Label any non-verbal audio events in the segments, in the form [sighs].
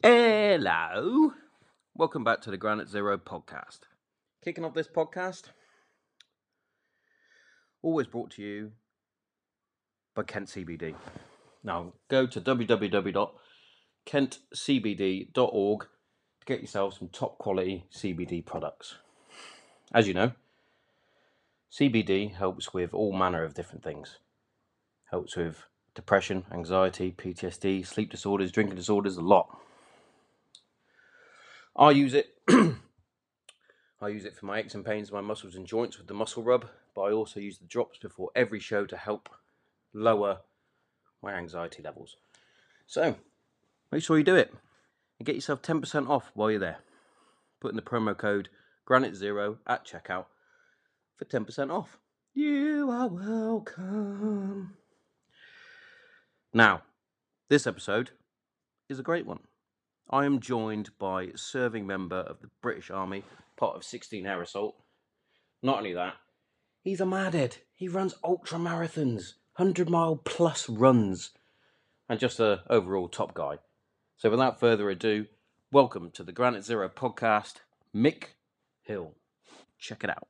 Hello. Welcome back to the Granite Zero podcast. Kicking off this podcast, always brought to you by Kent CBD. Now, go to www.kentcbd.org to get yourself some top quality CBD products. As you know, CBD helps with all manner of different things. Helps with depression, anxiety, PTSD, sleep disorders, drinking disorders, a lot. I use it. [clears throat] I use it for my aches and pains my muscles and joints with the muscle rub, but I also use the drops before every show to help lower my anxiety levels. So, make sure you do it and get yourself 10% off while you're there. Put in the promo code Granite Zero at checkout for 10% off. You are welcome. Now, this episode is a great one. I am joined by serving member of the British Army, part of 16 Air Assault. Not only that, he's a madhead. He runs ultra marathons, 100 mile plus runs, and just a overall top guy. So without further ado, welcome to the Granite Zero podcast, Mick Hill. Check it out.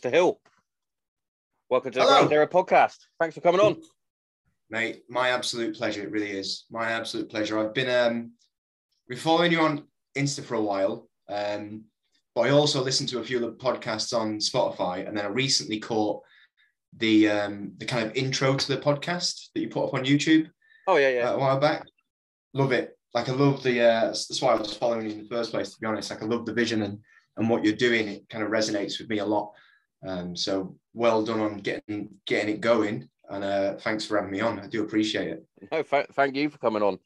Mr. Hill, welcome to the Hello. Granite Zero podcast. Thanks for coming on. Mate, my absolute pleasure. It really is. My absolute pleasure. I've been um been following you on Insta for a while. Um, but I also listened to a few of the podcasts on Spotify, and then I recently caught the um the kind of intro to the podcast that you put up on YouTube Oh, yeah, yeah. uh, a while back. Love it. Like I love the uh that's why I was following you in the first place, to be honest. Like I love the vision and and what you're doing. It kind of resonates with me a lot. Um, so well done on getting getting it going. And uh, thanks for having me on. I do appreciate it. No, th- thank you for coming on.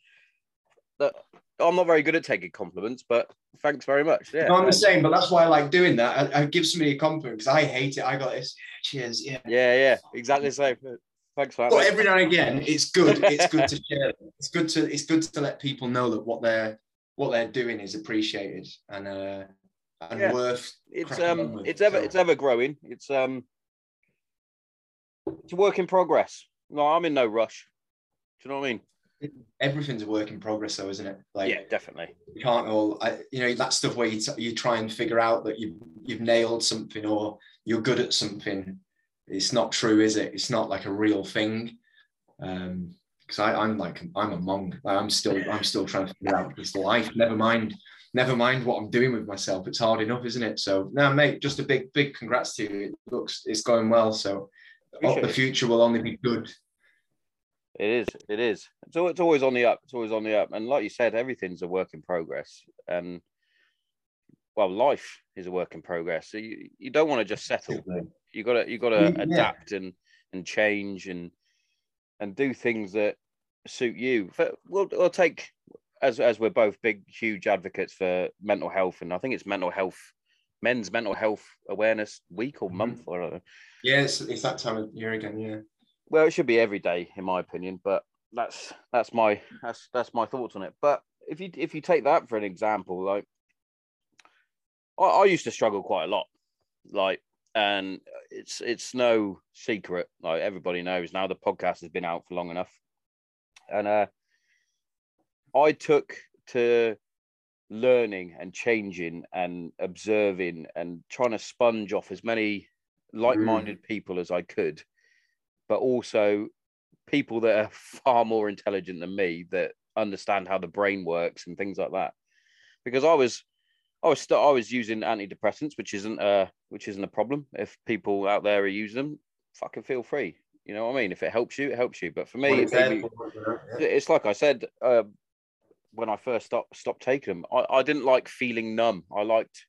I'm not very good at taking compliments, but thanks very much. Yeah. No, I'm the same, but that's why I like doing that. I, I give somebody a compliment because I hate it. I got this. Cheers. Yeah. Yeah, yeah, exactly the same. Thanks for that. But every now and again, it's good. It's good to share. It's good to it's good to let people know that what they're what they're doing is appreciated and uh and Yeah. worth. it's um, it's ever so. it's ever growing. It's um, it's a work in progress. No, I'm in no rush. Do you know what I mean? Everything's a work in progress, though, isn't it? Like yeah, definitely. you can't all I, you know that stuff where you, t- you try and figure out that you've you've nailed something or you're good at something it's not true is it it's not like a real thing um because i'm like i'm a monk i'm still i'm still trying to figure out this life never mind never mind what i'm doing with myself it's hard enough isn't it so no mate just a big big congrats to you it looks it's going well so Appreciate the it. future will only be good It is. It is. So it's always on the up. It's always on the up. And like you said, everything's a work in progress. And well, life is a work in progress. So you, you don't want to just settle. You gotta you gotta Yeah. adapt and and change and and do things that suit you. We'll, we'll take as as we're both big huge advocates for mental health, and I think it's mental health men's mental health awareness week or Mhm. month or I don't yeah it's, it's that time of year again yeah well, it should be every day, in my opinion. But that's that's my that's that's my thoughts on it. But if you if you take that for an example, like I, I used to struggle quite a lot, like, and it's it's no secret. Like everybody knows now, the podcast has been out for long enough, and uh, I took to learning and changing and observing and trying to sponge off as many like-minded people as I could, but also people that are [laughs] far more intelligent than me that understand how the brain works and things like that. Because I was, I was still, I was using antidepressants, which isn't uh, which isn't a problem. If people out there are using them, fucking feel free. You know what I mean? If it helps you, it helps you. But for me, What it it's me- for, you know, yeah. it's like I said uh, when I first stopped stopped taking them. I, I didn't like feeling numb. I liked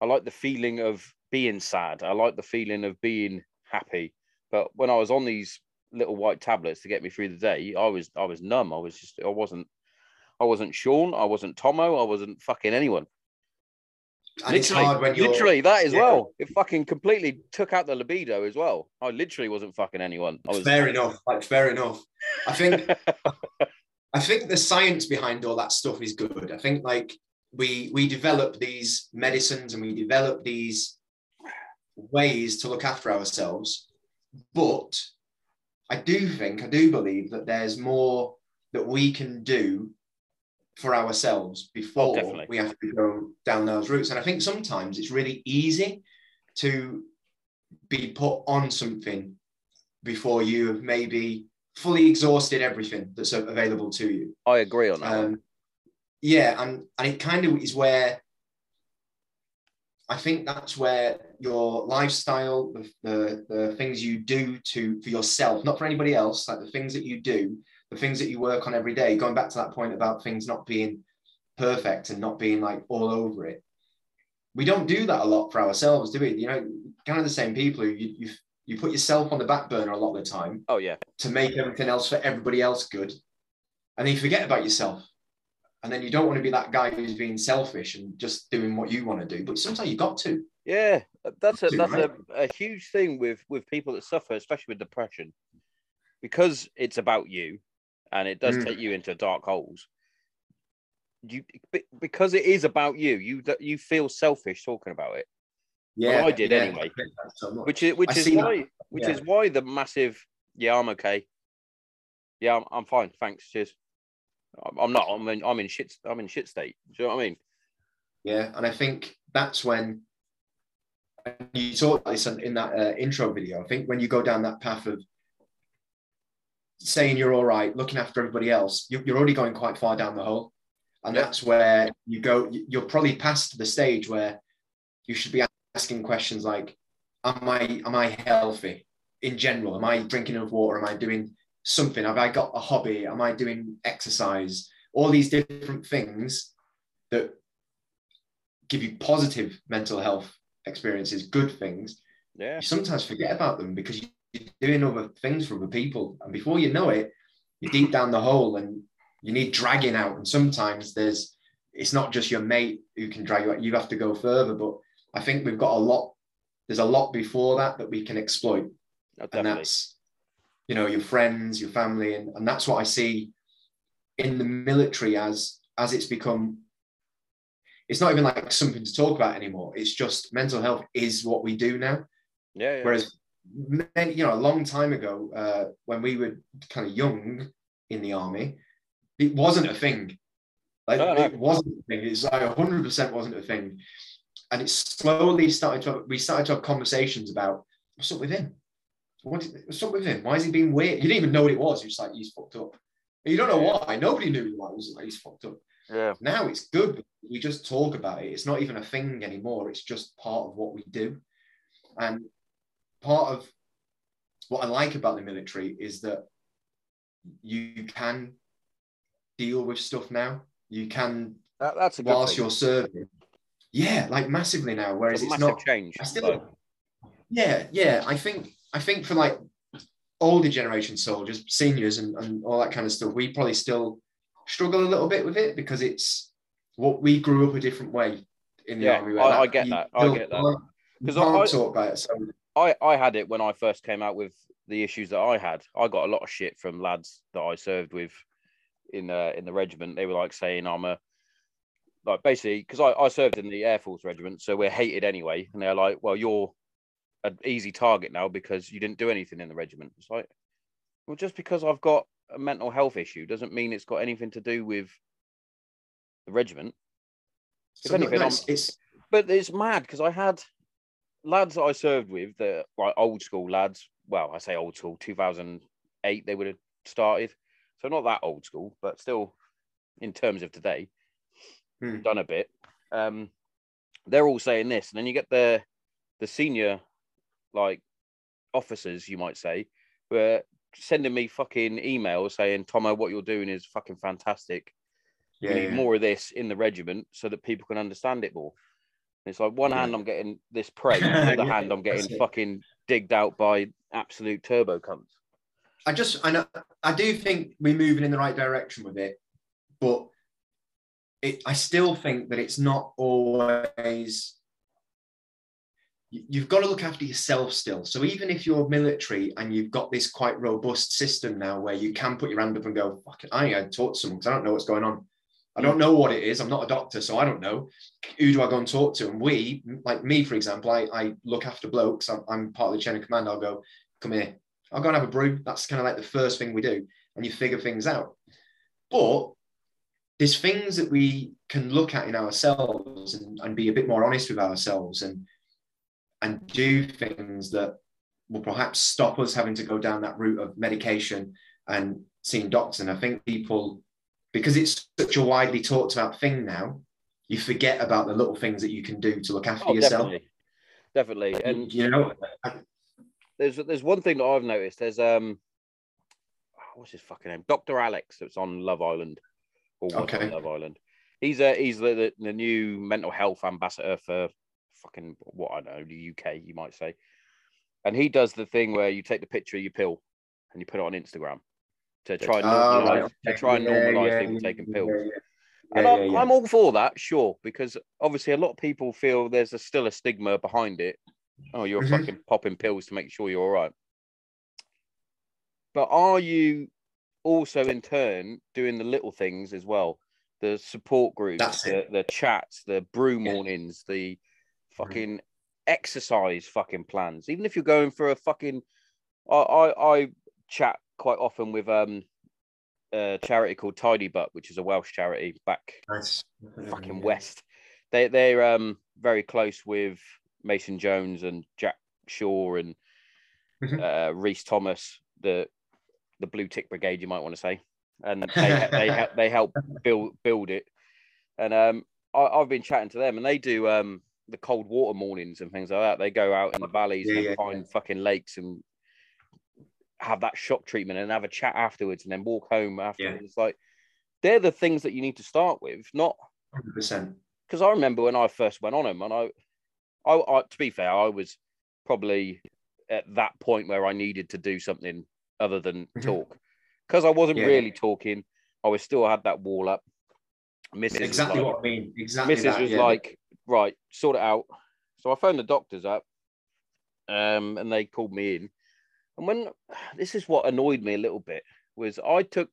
I liked the feeling of being sad. I liked the feeling of being happy. But when I was on these little white tablets to get me through the day, I was I was numb. I was just I wasn't I wasn't Sean. I wasn't Tomo. I wasn't fucking anyone. And it's literally, hard when you're literally that as yeah. well. It fucking completely took out the libido as well. I literally wasn't fucking anyone. I was fair enough. Like fair enough. I think [laughs] I think the science behind all that stuff is good. I think like we we develop these medicines and we develop these ways to look after ourselves, but I do think I do believe that there's more that we can do for ourselves before definitely. we have to go down those routes. And I think sometimes it's really easy to be put on something before you have maybe fully exhausted everything that's available to you. I agree on that. Um, yeah, and and it kind of is where I think that's where your lifestyle, the, the the things you do to for yourself, not for anybody else, like the things that you do, the things that you work on every day. Going back to that point about things not being perfect and not being like all over it. We don't do that a lot for ourselves, do we? You know, kind of the same people who you you you put yourself on the back burner a lot of the time Oh yeah, to make everything else for everybody else good. And then you forget about yourself. And then you don't want to be that guy who's being selfish and just doing what you want to do. But sometimes you got to. yeah. That's a that's right. a, a huge thing with with people that suffer, especially with depression, because it's about you, and it does Mm. take you into dark holes. You because it is about you. You you feel selfish talking about it, I did anyway. I which is which I is see that. why which Yeah. is why the massive. Yeah, I'm okay. Yeah, I'm, I'm fine. Thanks. Cheers. I'm, not. I'm in. I'm in shit. I'm in shit state. Do you know what I mean? Yeah, and I think that's when you saw this in that uh, intro video. I think when you go down that path of saying you're all right, looking after everybody else, you, you're already going quite far down the hole, and Yeah. that's where you go. You're probably past the stage where you should be asking questions like, "Am I am I healthy in general? Am I drinking enough water? Am I doing something? Have I got a hobby? Am I doing exercise? All these different things that give you positive mental health experiences, good things, Yeah. you sometimes forget about them because you're doing other things for other people. And before you know it, you're deep down the hole and you need dragging out. And sometimes there's, it's not just your mate who can drag you out, you have to go further. But I think we've got a lot, there's a lot before that that we can exploit Oh, and that's you know your friends your family and, and that's what i see in the military as as it's become it's not even like something to talk about anymore it's just mental health is what we do now Yeah. yeah. whereas many, you know a long time ago uh, when we were kind of young in the army it wasn't a thing like No, no. it wasn't a thing it's like 100% wasn't a thing and it slowly started to we started to have conversations about what's up with him? What is, what's up with him? Why is he being weird? You didn't even know what it was. You're just like he's fucked up. And you don't know why. Nobody knew why it was. Like he's fucked up. Yeah. now it's good we just talk about it. It's not even a thing anymore. It's just part of what we do. And part of what i like about the military is that you can deal with stuff now. You can That, that's a good whilst thing. you're serving yeah like massively now whereas It's it's not change. I still, yeah, yeah. I think I think for like older generation soldiers, seniors, and, and all that kind of stuff, we probably still struggle a little bit with it because it's what we grew up a different way in the Yeah, army. I- I get that, I get that. can't- you 'Cause I- can't I- talk about it. So I, I had it when I first came out with the issues that I had. I got a lot of shit from lads that I served with in uh, in the regiment. They were like saying I'm a like basically because I, I served in the Air Force regiment, so we're hated anyway. And they're like, well, you're an easy target now because you didn't do anything in the regiment. It's like, well, just because I've got a mental health issue doesn't mean it's got anything to do with the regiment. So anything, no, it's, it's But it's mad because I had lads that I served with, the like old school lads. Well, I say old school, 2008 they would have started. So not that old school, but still in terms of today, Hmm. done a bit. Um, they're all saying this, and then you get the the senior like officers, you might say, were sending me fucking emails saying, Tomo, what you're doing is fucking fantastic. Yeah, we need yeah. more of this in the regiment so that people can understand it more. And it's like one Yeah. hand I'm getting this praise, [laughs] the other hand I'm getting fucking digged out by absolute turbo cunts. I just I know I do think we're moving in the right direction with it, but it I still think that it's not always you- you've got to look after yourself still. So even if you're military and you've got this quite robust system now where you can put your hand up and go, Fuck it, I ain't gonna talk to someone because I don't know what's going on. I don't know what it is. I'm not a doctor, so I don't know. Who do I go and talk to? And we, like me, for example, I, I look after blokes. I'm, I'm part of the chain of command. I'll go, come here. I'll go and have a brew. That's kind of like the first thing we do. And you figure things out. But there's things that we can look at in ourselves and, and be a bit more honest with ourselves and and do things that will perhaps stop us having to go down that route of medication and seeing doctors. And I think people, because it's such a widely talked about thing now, you forget about the little things that you can do to look after Oh, yourself. definitely. Definitely. And you know, there's there's one thing that I've noticed. There's um what's his fucking name? Dr. Alex that's on Love Island. Or was Okay. on Love Island. He's uh he's the, the, the new mental health ambassador for fucking what I know, the UK, you might say. And he does the thing where you take the picture of your pill and you put it on Instagram to try and Oh, normalize, to try and Yeah, normalize yeah, people yeah, taking pills. yeah, yeah. And I'm, yeah, yeah. I'm all for that, sure, because obviously a lot of people feel there's a, still a stigma behind it. Oh, you're Mhm. fucking popping pills to make sure you're all right. But are you also in turn doing the little things as well? The support groups, the, the chats, the brew Yeah. mornings, the fucking exercise fucking plans. Even if you're going for a fucking I, I, I chat quite often with um a charity called Tidy Butt, which is a Welsh charity back Nice. fucking west. They they're um very close with Mason Jones and Jack Shaw and Mhm. uh, Reese Thomas, the the Blue Tick Brigade, you might want to say, and they they help they help build build it. And um, I, I've been chatting to them, and they do um the cold water mornings and things like that. They go out in the valleys Yeah, and yeah, find fucking lakes and have that shock treatment and have a chat afterwards, and then walk home afterwards. It's like they're the things that you need to start with, not 100%. because I remember when I first went on them, and I, I, I, to be fair, I was probably at that point where I needed to do something other than [laughs] talk, because I wasn't Yeah. really talking. I was still had that wall up. Mrs. Exactly like- what I mean. Exactly. Mrs. that, was yeah. like, right, sort it out. So I phoned the doctors up, um, and they called me in. And when [sighs] this is what annoyed me a little bit was I took.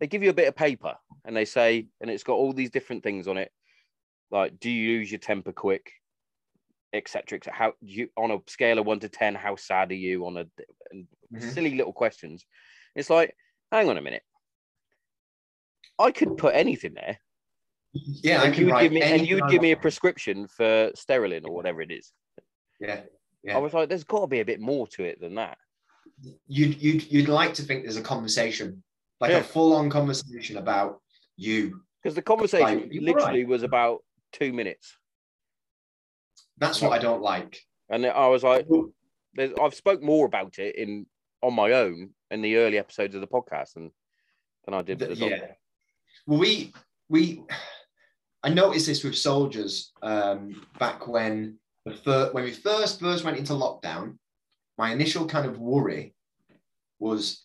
They give you a bit of paper and they say, and it's got all these different things on it, like do you lose your temper quick, etc. etc. How do you on a scale of one to ten, how sad are you on a and Mhm. silly little questions? It's like, hang on a minute. I could put anything there yeah, I and you would give me and you would give me a prescription for Sertraline or whatever it is. Yeah. I was like, there's got to be a bit more to it than that. You'd, you'd, you'd like to think there's a conversation, like Yeah. a full on conversation about you. Because the conversation Like, literally right. was about two minutes, That's what I don't like. and I was like, there's, I've spoke more about it in on my own in the early episodes of the podcast and than I did the yeah. Well, we we I noticed this with soldiers um, back when the fir- when we first first went into lockdown. My initial kind of worry was,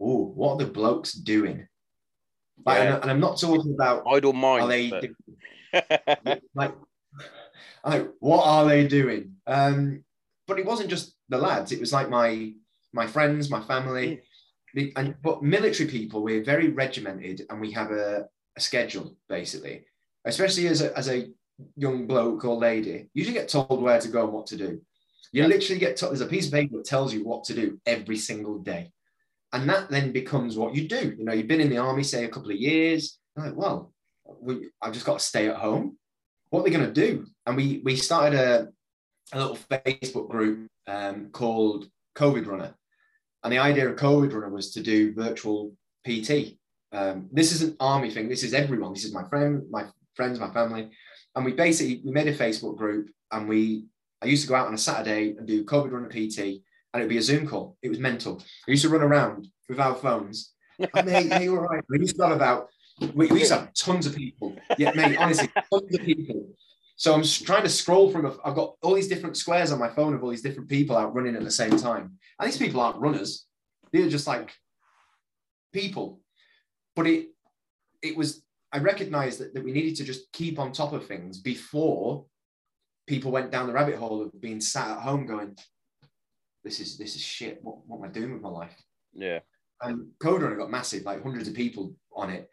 oh, what are the blokes doing? Like, Yeah. and, and I'm not talking about Idle mind. are they but- like, [laughs] like what are they doing? Um, but it wasn't just the lads; it was like my my friends, my family, and but military people. We're very regimented, and we have a, a schedule basically. Especially as a as a young bloke or lady, you usually get told where to go and what to do. You Yeah. literally get told. There's a piece of paper that tells you what to do every single day, and that then becomes what you do. You know, you've been in the army, say a couple of years. Like, well, we, I've just got to stay at home. What are they going to do? And we we started a, a little Facebook group um, called COVID Runner, and the idea of COVID Runner was to do virtual PT. Um, this is an army thing. This is everyone. This is my friend, my friends, my family, and we basically we made a Facebook group, and we I used to go out on a Saturday and do COVID Runner PT, and it'd be a Zoom call. It was mental. I used to run around with our phones. Oh, mate, yeah, you're. We used to have about, we, we used to have tons of people. Yeah, mate, honestly, tons of people. So I'm trying to scroll from, a, I've got all these different squares on my phone of all these different people out running at the same time. And these people aren't runners. They're just like people. But it, it was, I recognized that, that we needed to just keep on top of things before people went down the rabbit hole of being sat at home going, this is, this is shit. What, what am I doing with my life? Yeah. and COVID Runner got massive, like hundreds of people on it,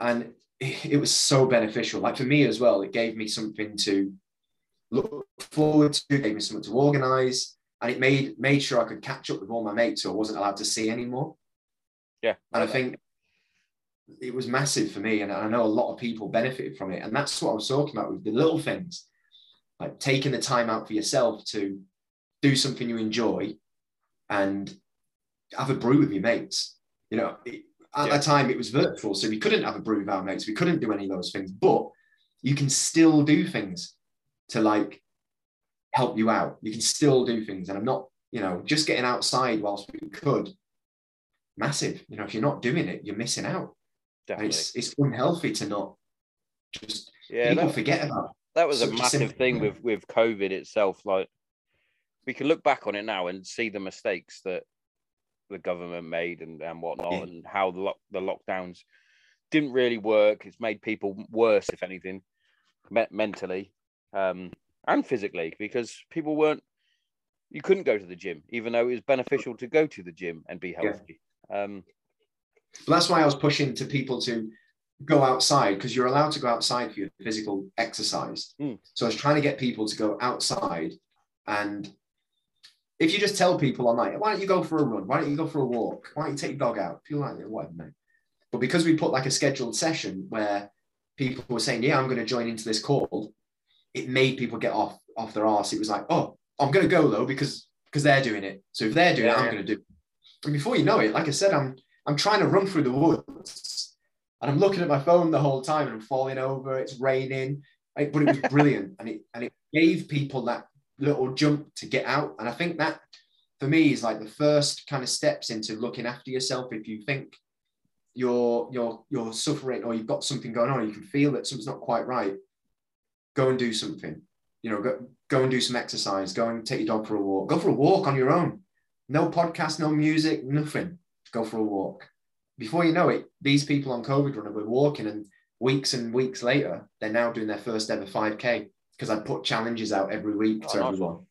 and it, it was so beneficial. Like for me as well, it gave me something to look forward to, gave me something to organize, and it made made sure I could catch up with all my mates who I wasn't allowed to see anymore. Yeah. And I think it was massive for me, and I know a lot of people benefited from it. And that's what I was talking about with the little things, like taking the time out for yourself to do something you enjoy, and have a brew with your mates. You know, it, at Yeah. that time it was virtual, so we couldn't have a brew with our mates. We couldn't do any of those things, but you can still do things to like help you out. You can still do things, and I'm not, you know, just getting outside whilst we could. Massive, you know, if you're not doing it, you're missing out. And Definitely. it's it's unhealthy to not just Yeah. people That, forget about. that was a a massive thing thing. with with COVID itself. Like we can look back on it now and see the mistakes that the government made and, and whatnot, Yeah. and how the lock, the lockdowns didn't really work. It's made people worse, if anything, me- mentally um, and physically, because people weren't. You couldn't go to the gym, even though it was beneficial to go to the gym and be healthy. Um, But that's why I was pushing to people to go outside because you're allowed to go outside for your physical exercise. Mm. So I was trying to get people to go outside. And if you just tell people online, why don't you go for a run? Why don't you go for a walk? Why don't you take your dog out? People like, whatever, mate. But because we put like a scheduled session where people were saying, yeah, I'm going to join into this call, it made people get off off their arse. It was like, oh, I'm going to go though because because they're doing it. So if they're doing it, I'm yeah. going to do it. And before you know it, like I said, I'm I'm trying to run through the woods and I'm looking at my phone the whole time and I'm falling over. It's raining, but it was brilliant and it and it gave people that little jump to get out. And I think that for me is like the first kind of steps into looking after yourself. If you think you're you're you're suffering or you've got something going on, you can feel that something's not quite right. Go and do something. You know, go go and do some exercise. Go and take your dog for a walk. Go for a walk on your own. No podcast, no music, nothing. Go for a walk. Before you know it, these people on COVID runner were walking, and weeks and weeks later, they're now doing their first ever 5K because I put challenges out every week Oh, to nice everyone.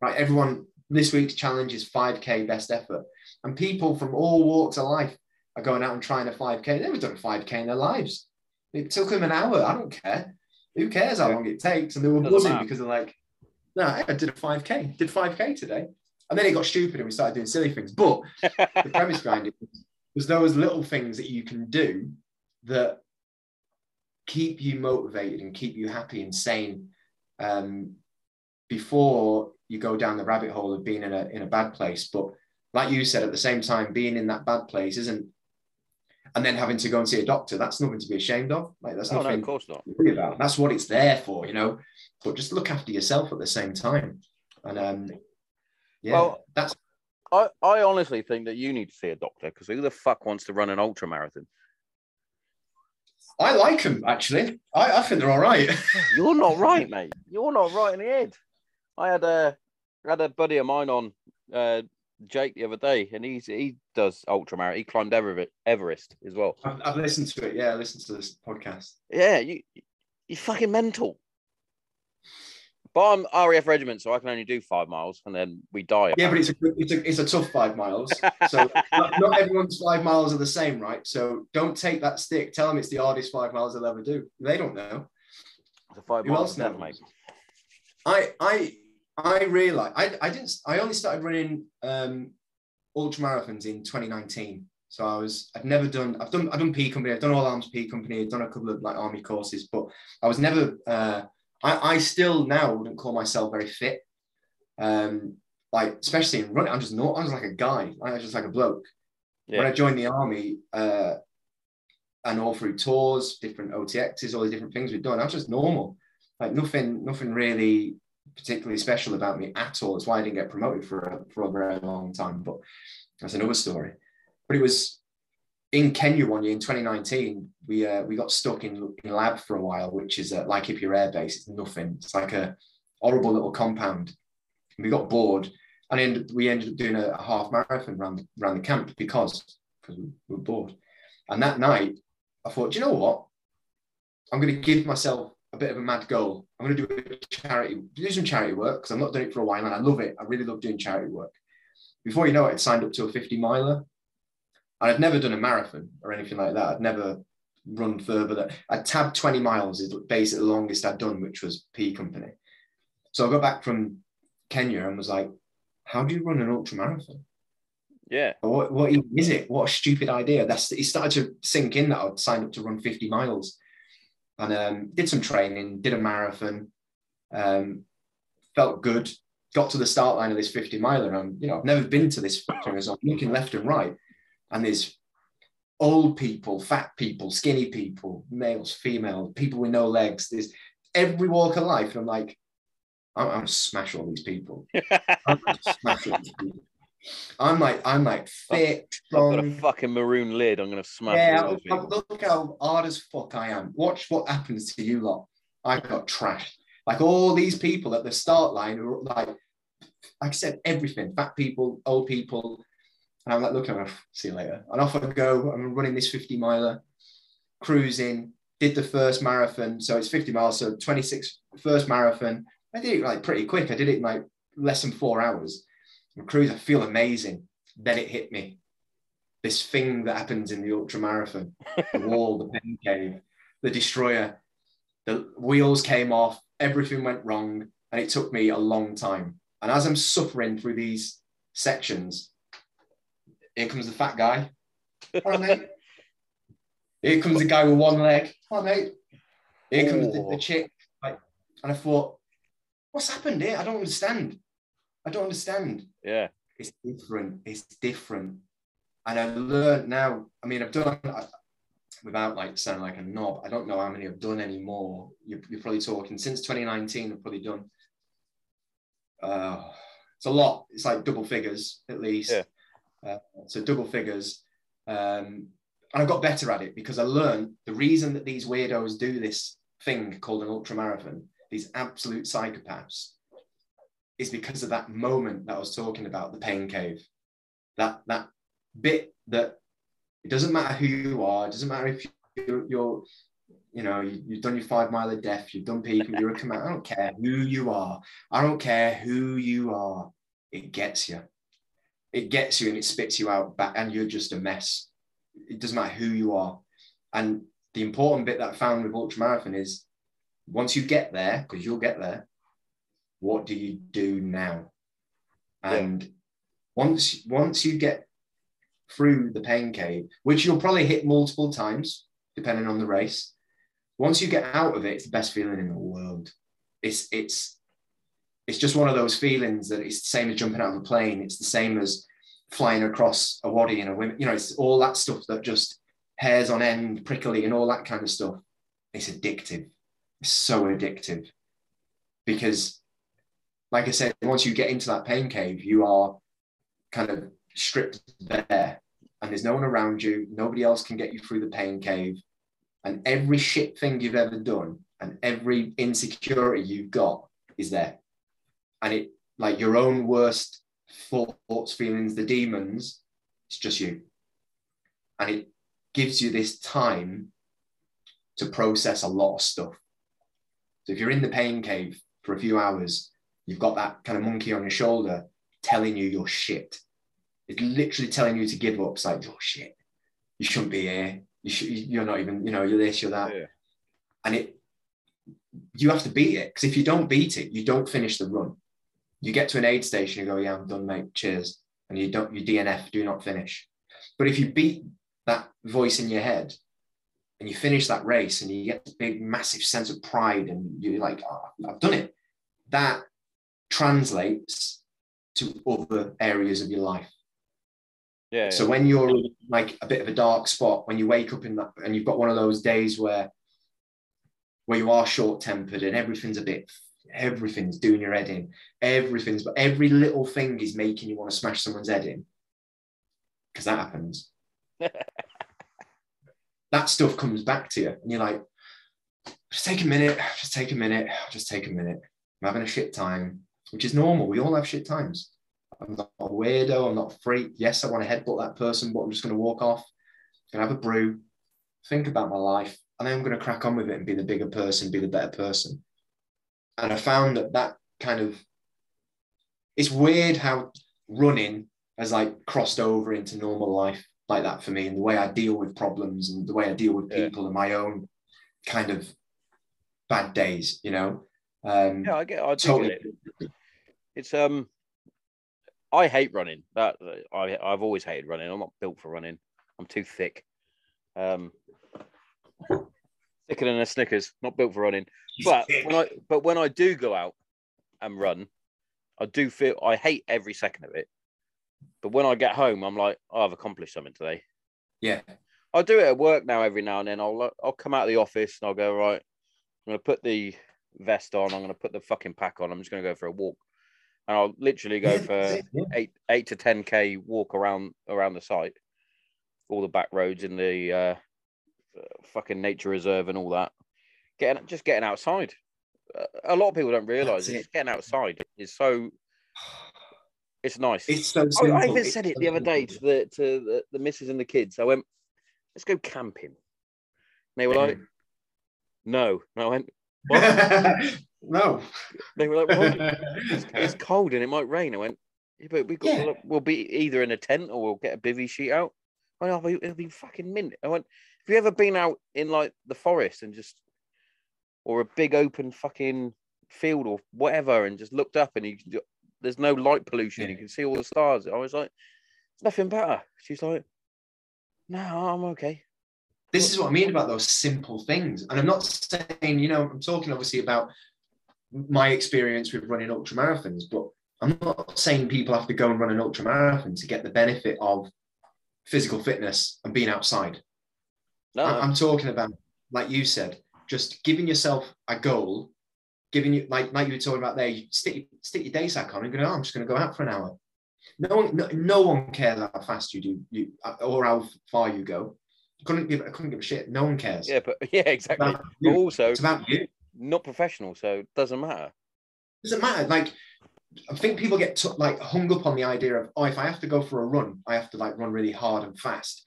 Right, everyone. This week's challenge is 5K best effort, and people from all walks of life are going out and trying a 5K. They've never done a 5K in their lives. It took them an hour. I don't care. Who cares how long it takes? And they were buzzing matter. because they're like, no, I did a 5K, did 5K today. And then it got stupid and we started doing silly things. But [laughs] the premise behind it was those little things that you can do that keep you motivated and keep you happy and sane um, before you go down the rabbit hole of being in a, in a bad place. But like you said, at the same time, being in that bad place isn't, and then having to go and see a doctor, that's nothing to be ashamed of. Like that's oh no, nothing of course not. to worry about. That's what it's there for, you know. But just look after yourself at the same time. And um, yeah, Well, that's I, I honestly think that you need to see a doctor because who the fuck wants to run an ultra marathon? I like them actually. I, I think they're all right. [laughs] You're not right, mate. You're not right in the head. I had a had a buddy of mine on uh, Jake the other day, and he's he does ultra marathon. He climbed Everest, Everest as well. I've, I've listened to it. Yeah, I listened to this podcast. Yeah, you you fucking mental. But I'm RAF regiment, so I can only do five miles, and then we die. Yeah, but it's a it's a it's a tough five miles. [laughs] So not, not everyone's five miles are the same, right? So don't take that stick. Tell them it's the hardest five miles they'll ever do. They don't know. It's a five Who miles else knows? mate. I I I realized I I didn't I only started running um ultra marathons in 2019. So I was I've never done I've done I've done P company I've done all arms P company I've done a couple of like army courses but I was never uh I I still now wouldn't call myself very fit. Um like especially in running I'm just not I was like a guy. I was just like a bloke. When I joined the army uh and all through tours different OTXs all these different things we've done I was just normal. Like nothing nothing really particularly special about me at all. It's why I didn't get promoted for a, for a very long time, but that's another story. But it was in Kenya one year in 2019. We uh, we got stuck in, in lab for a while, which is uh, Laikipia Air Base. It's nothing. It's like a horrible little compound. We got bored, and we ended up doing a, a half marathon around around the camp because because we were bored. And that night, I thought, you know what? I'm going to give myself a bit of a mad goal. I'm going to do a charity, do some charity work because I've not done it for a while and I love it. I really love doing charity work. Before you know it, I'd signed up to a 50 miler. And I'd never done a marathon or anything like that. I'd never run further than I tabbed 20 miles is basically the longest I'd done, which was P company. So I got back from Kenya and was like, how do you run an ultra marathon? Yeah. What, what even is it? What a stupid idea. That's it started to sink in that I'd signed up to run 50 miles and um, did some training, did a marathon, um, felt good, got to the start line of this 50 miler. And, you know, I've never been to this so I'm looking left and right. And there's old people, fat people, skinny people, males, females, people with no legs. There's every walk of life. And I'm like, I'm, I'm gonna smash all these people. [laughs] I'm smash all these people. I'm like, I'm like fit, I've got a fucking maroon lid. I'm gonna smash Yeah, look, how hard as fuck I am. Watch what happens to you lot. I got trashed. Like all these people at the start line are like, like I said, everything. Fat people, old people. And I'm like, look, I'm see you later. And off I go. I'm running this 50 miler, cruising. Did the first marathon. So it's 50 miles. So 26 first marathon. I did it like pretty quick. I did it in like less than four hours. And cruise, I feel amazing. Then it hit me. This thing that happens in the ultra marathon, the [laughs] wall, the pain cave, the destroyer, the wheels came off, everything went wrong, and it took me a long time. And as I'm suffering through these sections, here comes the fat guy. All right, mate. Here comes the guy with one leg. All right, mate. Here comes the, the Oh. chick. Like, and I thought, what's happened here? I don't understand. I don't understand Yeah. it's different. It's different. And I learned now. I mean, I've done I, without like sounding like a knob. I don't know how many I've done anymore. You're, you're probably talking since 2019. I've probably done. Uh, it's a lot. It's like double figures at least. Yeah. Uh, so double figures. Um, and I got better at it because I learned the reason that these weirdos do this thing called an ultra marathon. These absolute psychopaths is because of that moment that I was talking about, the pain cave. That that bit that it doesn't matter who you are, it doesn't matter if you're, you're you know, you, you've done your five mile of death, you've done people, you're a command. I don't care who you are. I don't care who you are. It gets you. It gets you and it spits you out back, and you're just a mess. It doesn't matter who you are. And the important bit that I found with ultramarathon is once you get there, because you'll get there, what do you do now? And once once you get through the pain cave, which you'll probably hit multiple times, depending on the race, once you get out of it, it's the best feeling in the world. It's it's it's just one of those feelings that it's the same as jumping out of a plane. It's the same as flying across a wadi in a WMIK. You know, it's all that stuff that just hairs on end, prickly, and all that kind of stuff. It's addictive. It's so addictive because like I said, once you get into that pain cave, you are kind of stripped bare and there's no one around you. Nobody else can get you through the pain cave. And every shit thing you've ever done and every insecurity you've got is there. And it, like your own worst thoughts, feelings, the demons, it's just you. And it gives you this time to process a lot of stuff. So if you're in the pain cave for a few hours, you've got that kind of monkey on your shoulder telling you you're shit. It's literally telling you to give up. It's like, you're shit. You shouldn't be here. You should, you're not even, you know, you're this, you're that. Yeah. And it, you have to beat it. Because if you don't beat it, you don't finish the run. You get to an aid station, you go, yeah, I'm done, mate. Cheers. And you don't, you DNF, do not finish. But if you beat that voice in your head and you finish that race and you get this big, massive sense of pride and you're like, oh, I've done it, that translates to other areas of your life. Yeah. So when you're like a bit of a dark spot, when you wake up in that and you've got one of those days where where you are short tempered and everything's a bit everything's doing your head in. Everything's, but every little thing is making you want to smash someone's head in. Because that happens. [laughs] that stuff comes back to you, and you're like, just take a minute, just take a minute, just take a minute. I'm having a shit time, which is normal. We all have shit times. I'm not a weirdo. I'm not a freak. Yes, I want to headbutt that person, but I'm just going to walk off, going to have a brew, think about my life, and then I'm going to crack on with it and be the bigger person, be the better person. And I found that that kind of it's weird how running has like crossed over into normal life like that for me, and the way I deal with problems and the way I deal with Yeah. people and my own kind of bad days. You know, um, Yeah, I get. I totally. get it. It's um, I hate running. That I I've always hated running. I'm not built for running. I'm too thick. Um, thicker than a Snickers. Not built for running. But when I but when I do go out and run, I do feel I hate every second of it. But when I get home, I'm like, oh, I've accomplished something today. yeah, I do it at work now every now and then. I'll I'll come out of the office and I'll go right. I'm gonna put the vest on. I'm gonna put the fucking pack on. I'm just gonna go for a walk, and I'll literally go for that's it, yeah. eight eight to ten k walk around around the site, all the back roads in the uh, fucking nature reserve and all that. Getting just getting outside. A lot of people don't realize That's it. it. Getting outside is so. It's nice. It's so I, simple. I even It's said it so the other day to the to the, the missus and the kids. I went, let's go camping. And they were like, no. And I went, [laughs] no. they were like, [laughs] it's, it's cold and it might rain. I went, yeah, but we got, Yeah. we'll, we'll be either in a tent or we'll get a bivy sheet out. I know, it'll be fucking mint. I went, have you ever been out in like the forest and just, or a big open fucking field or whatever and just looked up and you there's no light pollution. Yeah. You can see all the stars. I was like, it's nothing better. She's like, no, I'm okay. this is what I mean about those simple things. And I'm not saying, you know, I'm talking obviously about my experience with running ultra marathons, but I'm not saying people have to go and run an ultra marathon to get the benefit of physical fitness and being outside. No, I- I'm talking about, like you said, just giving yourself a goal, giving you like like you were talking about there, you stick stick your day sack on and go, oh, I'm just going to go out for an hour. No one, no, no one cares how fast you do, you or how far you go. Couldn't give, I couldn't give a shit. No one cares. yeah, but [laughs] yeah, exactly. But also, It's about you. not professional, so it doesn't matter. doesn't matter. Like, I think people get t- like hung up on the idea of, oh, if I have to go for a run, I have to like run really hard and fast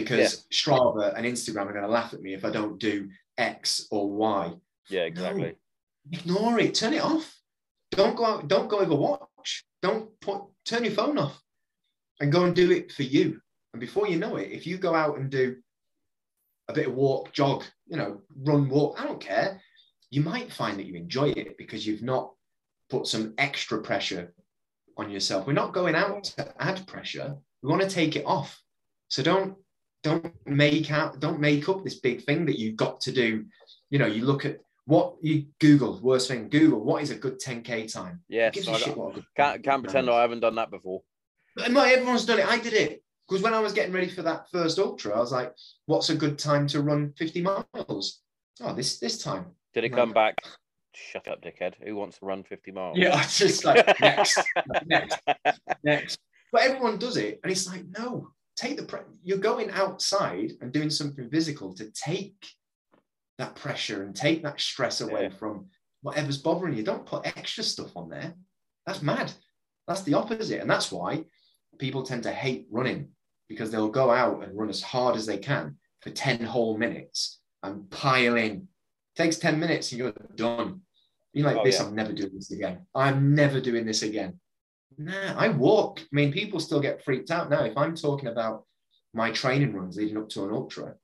because Strava and Instagram are going to laugh at me if I don't do X or Y. Yeah, exactly. Ignore it. Turn it off. Don't go out. Don't go over watch. Don't put. Turn your phone off, and go and do it for you. And before you know it, if you go out and do a bit of walk, jog, you know, run, walk, I don't care. You might find that you enjoy it because you've not put some extra pressure on yourself. We're not going out to add pressure. We want to take it off. So don't don't make out don't make up this big thing that you've got to do. You know, you look at what you Google, worst thing, Google, what is a good 10K time? yeah Yes, gives I a shit what a good can't, can't pretend? I haven't done that before. But not everyone's done it. I did it. Because when I was getting ready for that first ultra, I was like, what's a good time to run 50 miles? Oh, this this time. Did it come back? Shut up, dickhead. Who wants to run 50 miles? Yeah, I just like [laughs] next, next, next. But everyone does it. And it's like, no, take the pre- you're going outside and doing something physical to take that pressure and take that stress away Yeah. from whatever's bothering you. Don't put extra stuff on there. That's mad. That's the opposite. And that's why people tend to hate running because they'll go out and run as hard as they can for 10 whole minutes and pile in. takes 10 minutes and you're done. You're like, Oh, this, yeah. I'm never doing this again. I'm never doing this again. Nah, I walk. I mean, people still get freaked out now. If I'm talking about my training runs leading up to an ultra,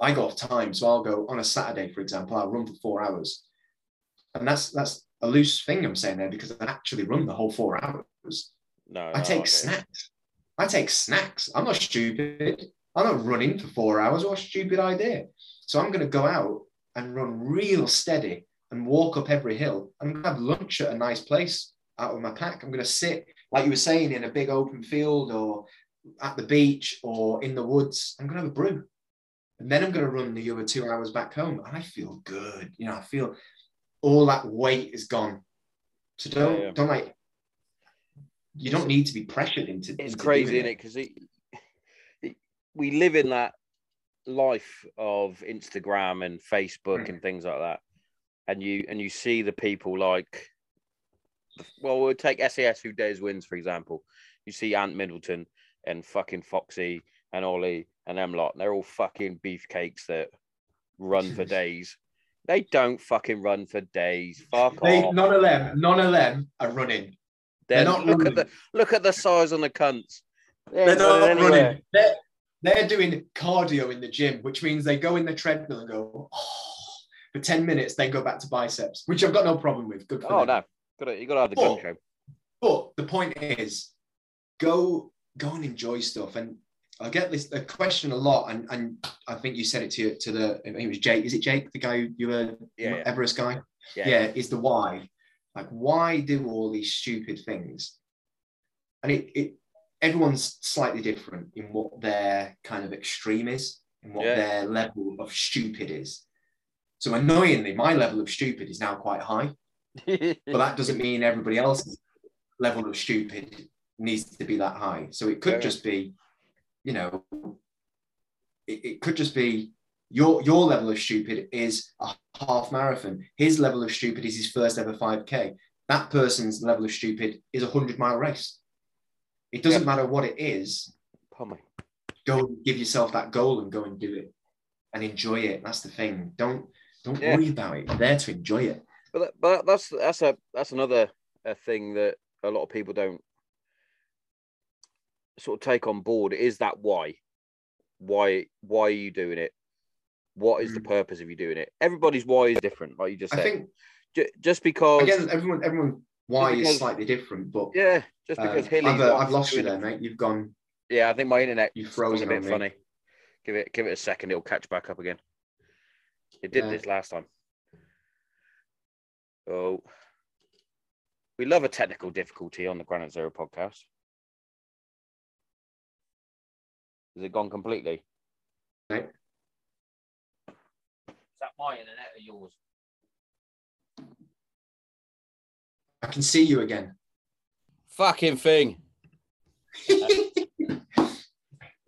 I go off time. So I'll go on a Saturday, for example, I'll run for four hours. And that's that's a loose thing I'm saying there because I actually run the whole four hours. No, I no, take okay. snacks. I take snacks. I'm not stupid. I'm not running for four hours. What a stupid idea. So I'm going to go out and run real steady and walk up every hill. I'm have lunch at a nice place out of my pack. I'm going to sit, like you were saying, in a big open field or at the beach or in the woods. I'm going to have a brew. And then I'm going to run the other two hours back home. And I feel good. You know, I feel all that weight is gone. So don't Yeah, yeah. don't like. You don't need to be pressured into. it's into crazy, isn't it? Because it, it, we live in that life of Instagram and Facebook Mm. and things like that, and you and you see the people like, well, we'll take SAS who dares wins for example. You see Ant Middleton and fucking Foxy and Ollie and them lot. They're all fucking beefcakes that run for days. They don't fucking run for days. Fuck They, off. none of them, none of them are running. They're they're not look running. at the look at the size on the cunts. They They're not running running. They're, they're doing cardio in the gym, which means they go in the treadmill and go oh, for 10 minutes, then go back to biceps, which I've got no problem with. Good for Oh them. no, got to you got to have the gun show. But the point is, go go and enjoy stuff. And I get this a question a lot, and, and I think you said it to to the it was Jake. Is it Jake, the guy you were Yeah, yeah. Everest guy? Yeah. yeah, is the why. Like, why do all these stupid things? And it, it everyone's slightly different in what their kind of extreme is and what Yeah. their level of stupid is. So annoyingly, my level of stupid is now quite high, but that doesn't mean everybody else's level of stupid needs to be that high. So it could Yeah. just be, you know, it, it could just be your your level of stupid is a half marathon. His level of stupid is his first ever 5k. That person's level of stupid is a 100 mile race. It doesn't Yeah. matter what it is. Pardon me. Go and give yourself that goal and go and do it and enjoy it. That's the thing. Don't don't Yeah. worry about it. You're there to enjoy it. But that- but that's that's a that's another a thing that a lot of people don't sort of take on board. Is that why? Why why are you doing it? What is the Mm. purpose of you doing it? Everybody's why is different, like you just I think Ju- just because again, everyone everyone why because- is slightly different, but yeah, just because uh, I've, uh, I've lost you there, mate. You've gone. Yeah, I think my internet going frozen a bit funny. Give it give it a second, it'll catch back up again. It did Yeah. this last time. Oh, we love a technical difficulty on the Granite Zero podcast. Is it gone completely? No. Is that my internet or yours? I can see you again. Fucking thing. [laughs]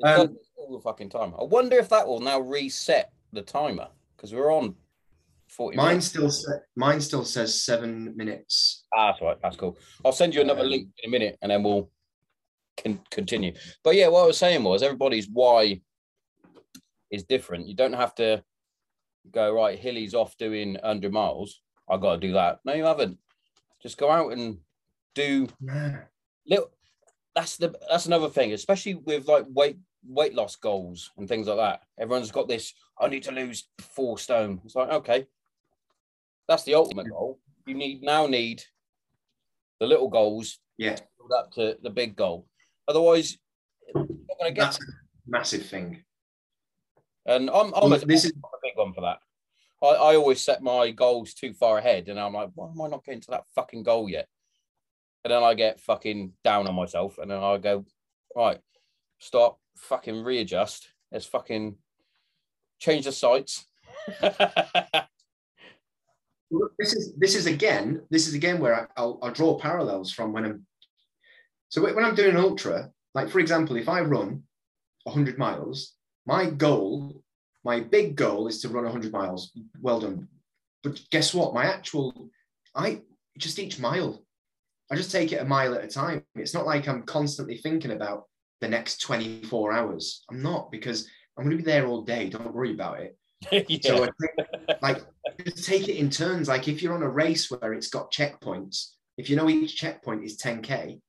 Um, all the fucking time. I wonder if that will now reset the timer because we're on 40 mine minutes. still sa- mine still says seven minutes. Ah, that's right. That's cool. I'll send you another Um, link in a minute and then we'll can continue. But yeah, what I was saying was everybody's why is different. You don't have to go, right, Hilly's off doing 100 miles. I got to do that. No, you haven't. Just go out and do Nah. little that's the that's another thing especially with like weight weight loss goals and things like that everyone's got this i need to lose four stone it's like okay that's the ultimate goal. You need now need the little goals Yeah, to build up to the big goal. Otherwise you're not going to get that's a massive thing. and i'm, I'm Well, a, this is a big one for that. I, I always set my goals too far ahead and i'm like why am i not getting to that fucking goal yet? And then i get fucking down on myself and then i go right stop fucking readjust. Let's fucking change the sights [laughs] this is this is again this is again where I, I'll, I'll draw parallels from when I'm so when I'm doing an ultra like for example if I run 100 miles my goal my big goal is to run 100 miles. Well done. But guess what? My actual I just each mile I just take it a mile at a time. It's not like I'm constantly thinking about the next 24 hours. I'm not because I'm going to be there all day. Don't worry about it [laughs] yeah. so like, just take it in turns. Like, if you're on a race where it's got checkpoints, if you know each checkpoint is 10K,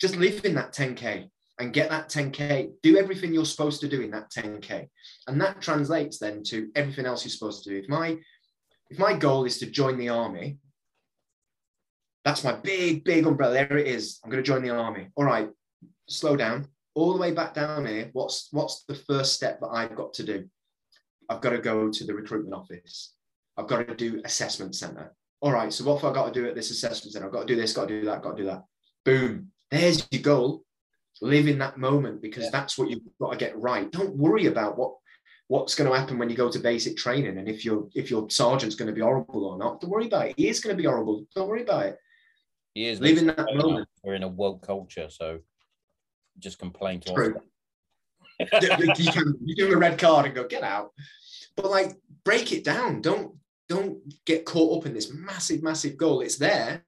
just live in that 10K and get that 10K. Do everything you're supposed to do in that 10K. And that translates then to everything else you're supposed to do. If my if my goal is to join the army, that's my big, big umbrella. There it is. I'm going to join the army. All right, slow down. All the way back down here. What's what's the first step that I've got to do? I've got to go to the recruitment office. I've got to do assessment center. All right, so what have I got to do at this assessment center? I've got to do this, got to do that, got to do that. Boom. There's your goal. Live in that moment because Yeah. that's what you've got to get right. Don't worry about what what's going to happen when you go to basic training and if your if your sergeant's going to be horrible or not don't worry about it he is going to be horrible don't worry about it He is Live in that moment. We're in a woke culture, so just complain to True. us. [laughs] you, can, you give him a red card and go get out. But like break it down. Don't don't get caught up in this massive massive goal. It's there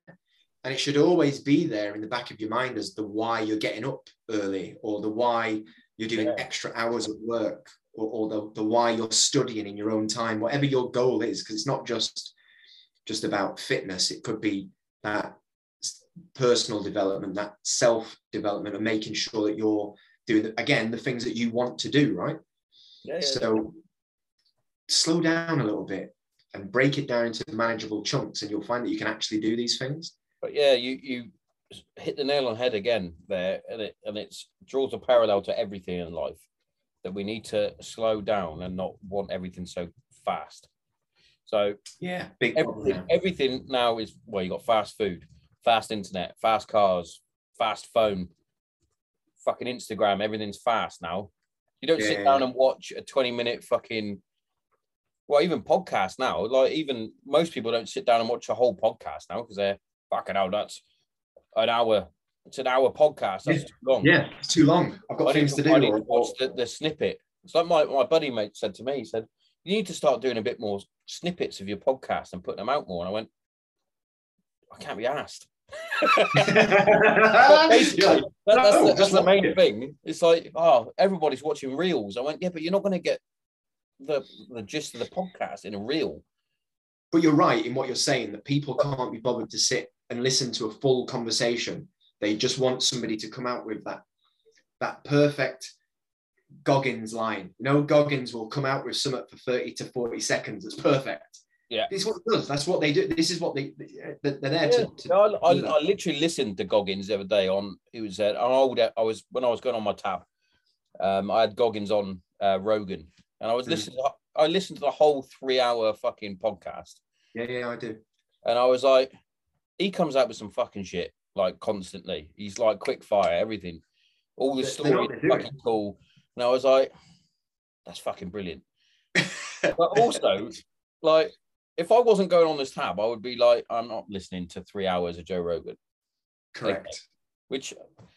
and it should always be there in the back of your mind as the why you're getting up early or the why you're doing Yeah. extra hours of work or, or the, the why you're studying in your own time whatever your goal is because it's not just just about fitness. It could be that personal development that self development and making sure that you're doing again the things that you want to do right Yeah, yeah. so slow down a little bit and break it down into manageable chunks and you'll find that you can actually do these things But yeah, you you hit the nail on the head again there, and it and it's draws a parallel to everything in life that we need to slow down and not want everything so fast. So yeah big everything now. everything now is well, you got fast food, fast internet, fast cars, fast phone, fucking Instagram. Everything's fast now. You don't sit down and watch a twenty minute fucking. Well, even podcast now, like even most people don't sit down and watch a whole podcast now because they're fucking hell. That's an hour. It's an hour podcast. That's too long. yeah it's too long i've got I things to do I need to watch the, the snippet. It's like my, my buddy mate said to me, he said, You need to start doing a bit more snippets of your podcast and putting them out more. And I went, I can't be asked. [laughs] Basically, that- that's, "No, the, that's the main it." thing. It's like, oh, everybody's watching reels. I went, Yeah, but you're not going to get the, the gist of the podcast in a reel. but you're right in what you're saying that people can't be bothered to sit and listen to a full conversation they just want somebody to come out with that that perfect goggins line you know goggins will come out with something for 30 to 40 seconds it's perfect Yeah. this is what it does. That's what they do. This is what they they're there Yeah, to, to I, I, do. I literally listened to Goggins the other day on it was uh, an old I was when I was going on my tab um I had Goggins on uh, Rogan and I was Mm. listening to, I listened to the whole three hour fucking podcast. Yeah yeah i do. And I was like he comes out with some fucking shit like constantly. He's like quick fire everything. All the stories what they're doing. fucking cool. And I was like that's fucking brilliant. [laughs] But also like if I wasn't going on this tab I would be like I'm not listening to three hours of Joe Rogan correct which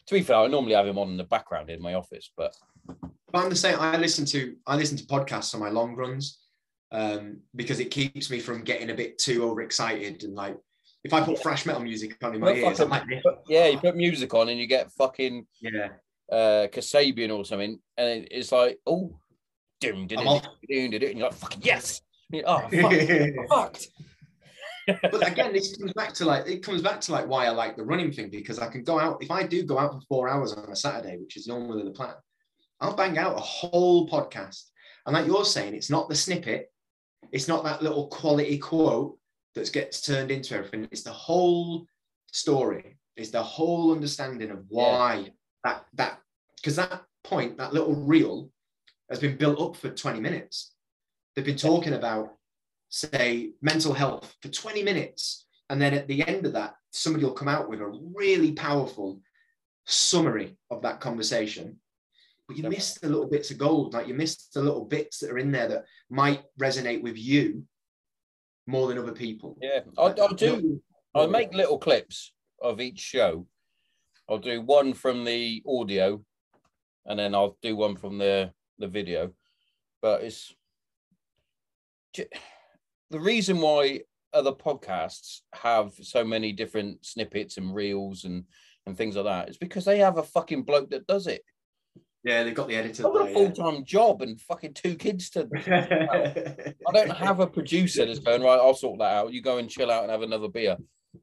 to be fair, I normally have him on in the background in my office, but But I'm the same. I listen to I listen to podcasts on my long runs um, because it keeps me from getting a bit too overexcited and like if I put thrash metal music on in my Well, ears, I'm like, yeah, you put music on and you get fucking yeah, uh Kasabian or something, and it's like, oh, doom, doom, I'm doom, off. doom, doom, doom, and you're like, fucking yes. And you're, Oh, fuck, [laughs] fucked. but again, this comes back to like it comes back to like why I like the running thing because I can go out if I do go out for four hours on a Saturday, which is normally the plan. I'll bang out a whole podcast, and like you're saying, it's not the snippet, it's not that little quality quote that gets turned into everything. It's the whole story. It's the whole understanding of why that that because that point, that little reel, has been built up for 20 minutes. They've been talking about say mental health for 20 minutes and then at the end of that somebody will come out with a really powerful summary of that conversation but you miss the little bits of gold like you miss the little bits that are in there that might resonate with you more than other people Yeah, I'll, I'll do. I'll make little clips of each show. I'll do one from the audio, and then I'll do one from the the video. But it's the reason why other podcasts have so many different snippets and reels and and things like that is because they have a fucking bloke that does it. yeah they've got the editor I've got a full time job and fucking two kids to. [laughs] I don't have a producer that's going right. I'll sort that out. You go and chill out and have another beer.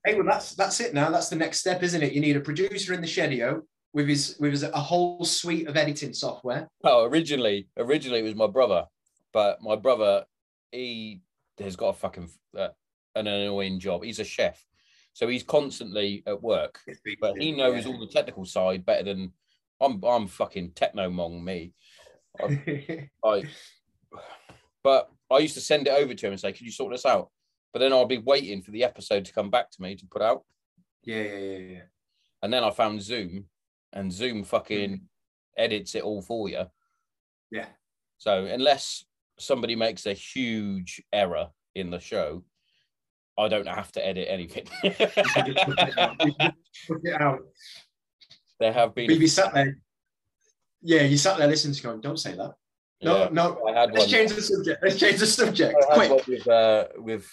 Hey, well, that's that's it now. That's the next step, isn't it? You need a producer in the shedio with his with his, a whole suite of editing software. Oh, originally, originally it was my brother, but my brother, he has got a fucking uh, an annoying job. He's a chef, so he's constantly at work, but he knows all the technical side better than I'm. I'm fucking techno mong me. [laughs] I, but I used to send it over to him and say, "Can you sort this out?" But then I'll be waiting for the episode to come back to me to put out, yeah, yeah, yeah, yeah. and then I found Zoom, and Zoom fucking edits it all for you. Yeah. So unless somebody makes a huge error in the show, I don't have to edit anything. Put it out. there have been. But you sat there. Yeah, you sat there listening to going, don't say that. No, yeah, no. I had Let's one. change the subject. Let's change the subject. Quick. with, uh, with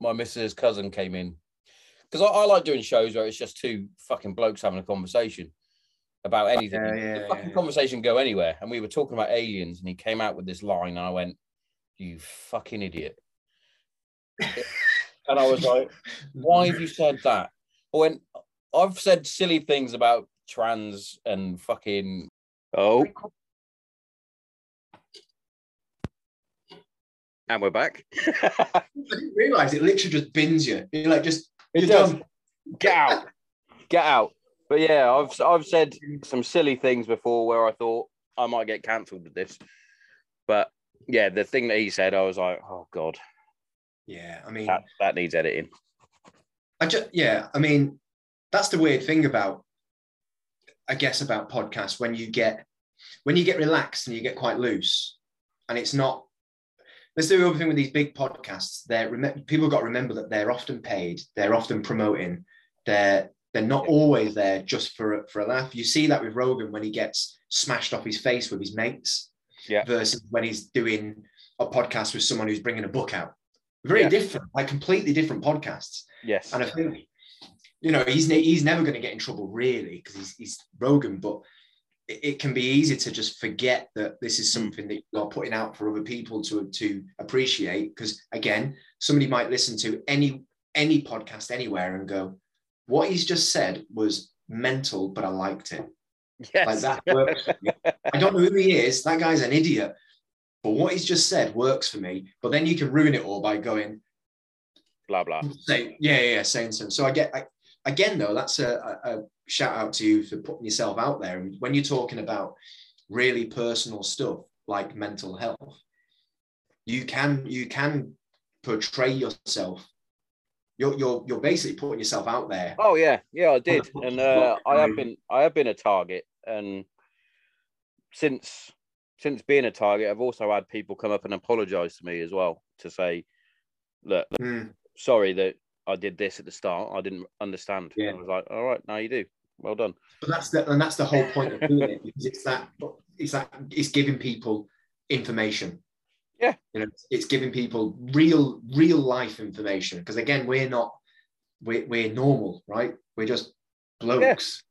my missus' cousin came in because I, I like doing shows where it's just two fucking blokes having a conversation about anything. Yeah, yeah, the fucking yeah. conversation go anywhere, and we were talking about aliens, and he came out with this line, and I went, "You fucking idiot!" [laughs] and I was like, "Why have you said that?" I went, "I've said silly things about trans and fucking." Oh. And we're back. [laughs] I didn't realize it literally just bins you. You're like, just, It you're does. done. Get out. Get out. But yeah, I've I've said mm-hmm. some silly things before where I thought I might get cancelled with this. But yeah, the thing that he said, I was like, oh god, Yeah, I mean, that, that needs editing. I just, yeah, I mean, that's the weird thing about, I guess, about podcasts when you get, when you get relaxed and you get quite loose, and it's not. Let's do the other thing with these big podcasts. They're people got to remember that they're often paid. They're often promoting. They're they're not always there just for a, for a laugh. You see that with Rogan when he gets smashed off his face with his mates, Yeah. versus when he's doing a podcast with someone who's bringing a book out. Very Yeah. different, like completely different podcasts. Yes. And I think, you know, he's he's never going to get in trouble really because he's, he's Rogan, but it, it can be easy to just forget that this is mm. something that you're putting out for other people to to appreciate. Because again, somebody might listen to any any podcast anywhere and go, "What he's just said was mental, but I liked it." Like Yes. that works. for me. I don't know who he is. That guy's an idiot. But what he's just said works for me. But then you can ruin it all by going, blah blah. say yeah yeah, yeah saying something so i get I, again though that's a, a, a shout out to you for putting yourself out there and when you're talking about really personal stuff like mental health you can you can portray yourself you're you're, you're basically putting yourself out there Oh yeah, yeah, I did, [laughs] and uh, I have been I have been a target, and since since being a target, I've also had people come up and apologise to me as well to say, look, Hmm. sorry that I did this at the start. I didn't understand. Yeah. I was like, all right, now you do. Well done. but that's the and that's the whole point of doing it because it's that it's that it's giving people information Yeah. you know it's giving people real real life information because again we're not we're, we're normal right? We're just blokes.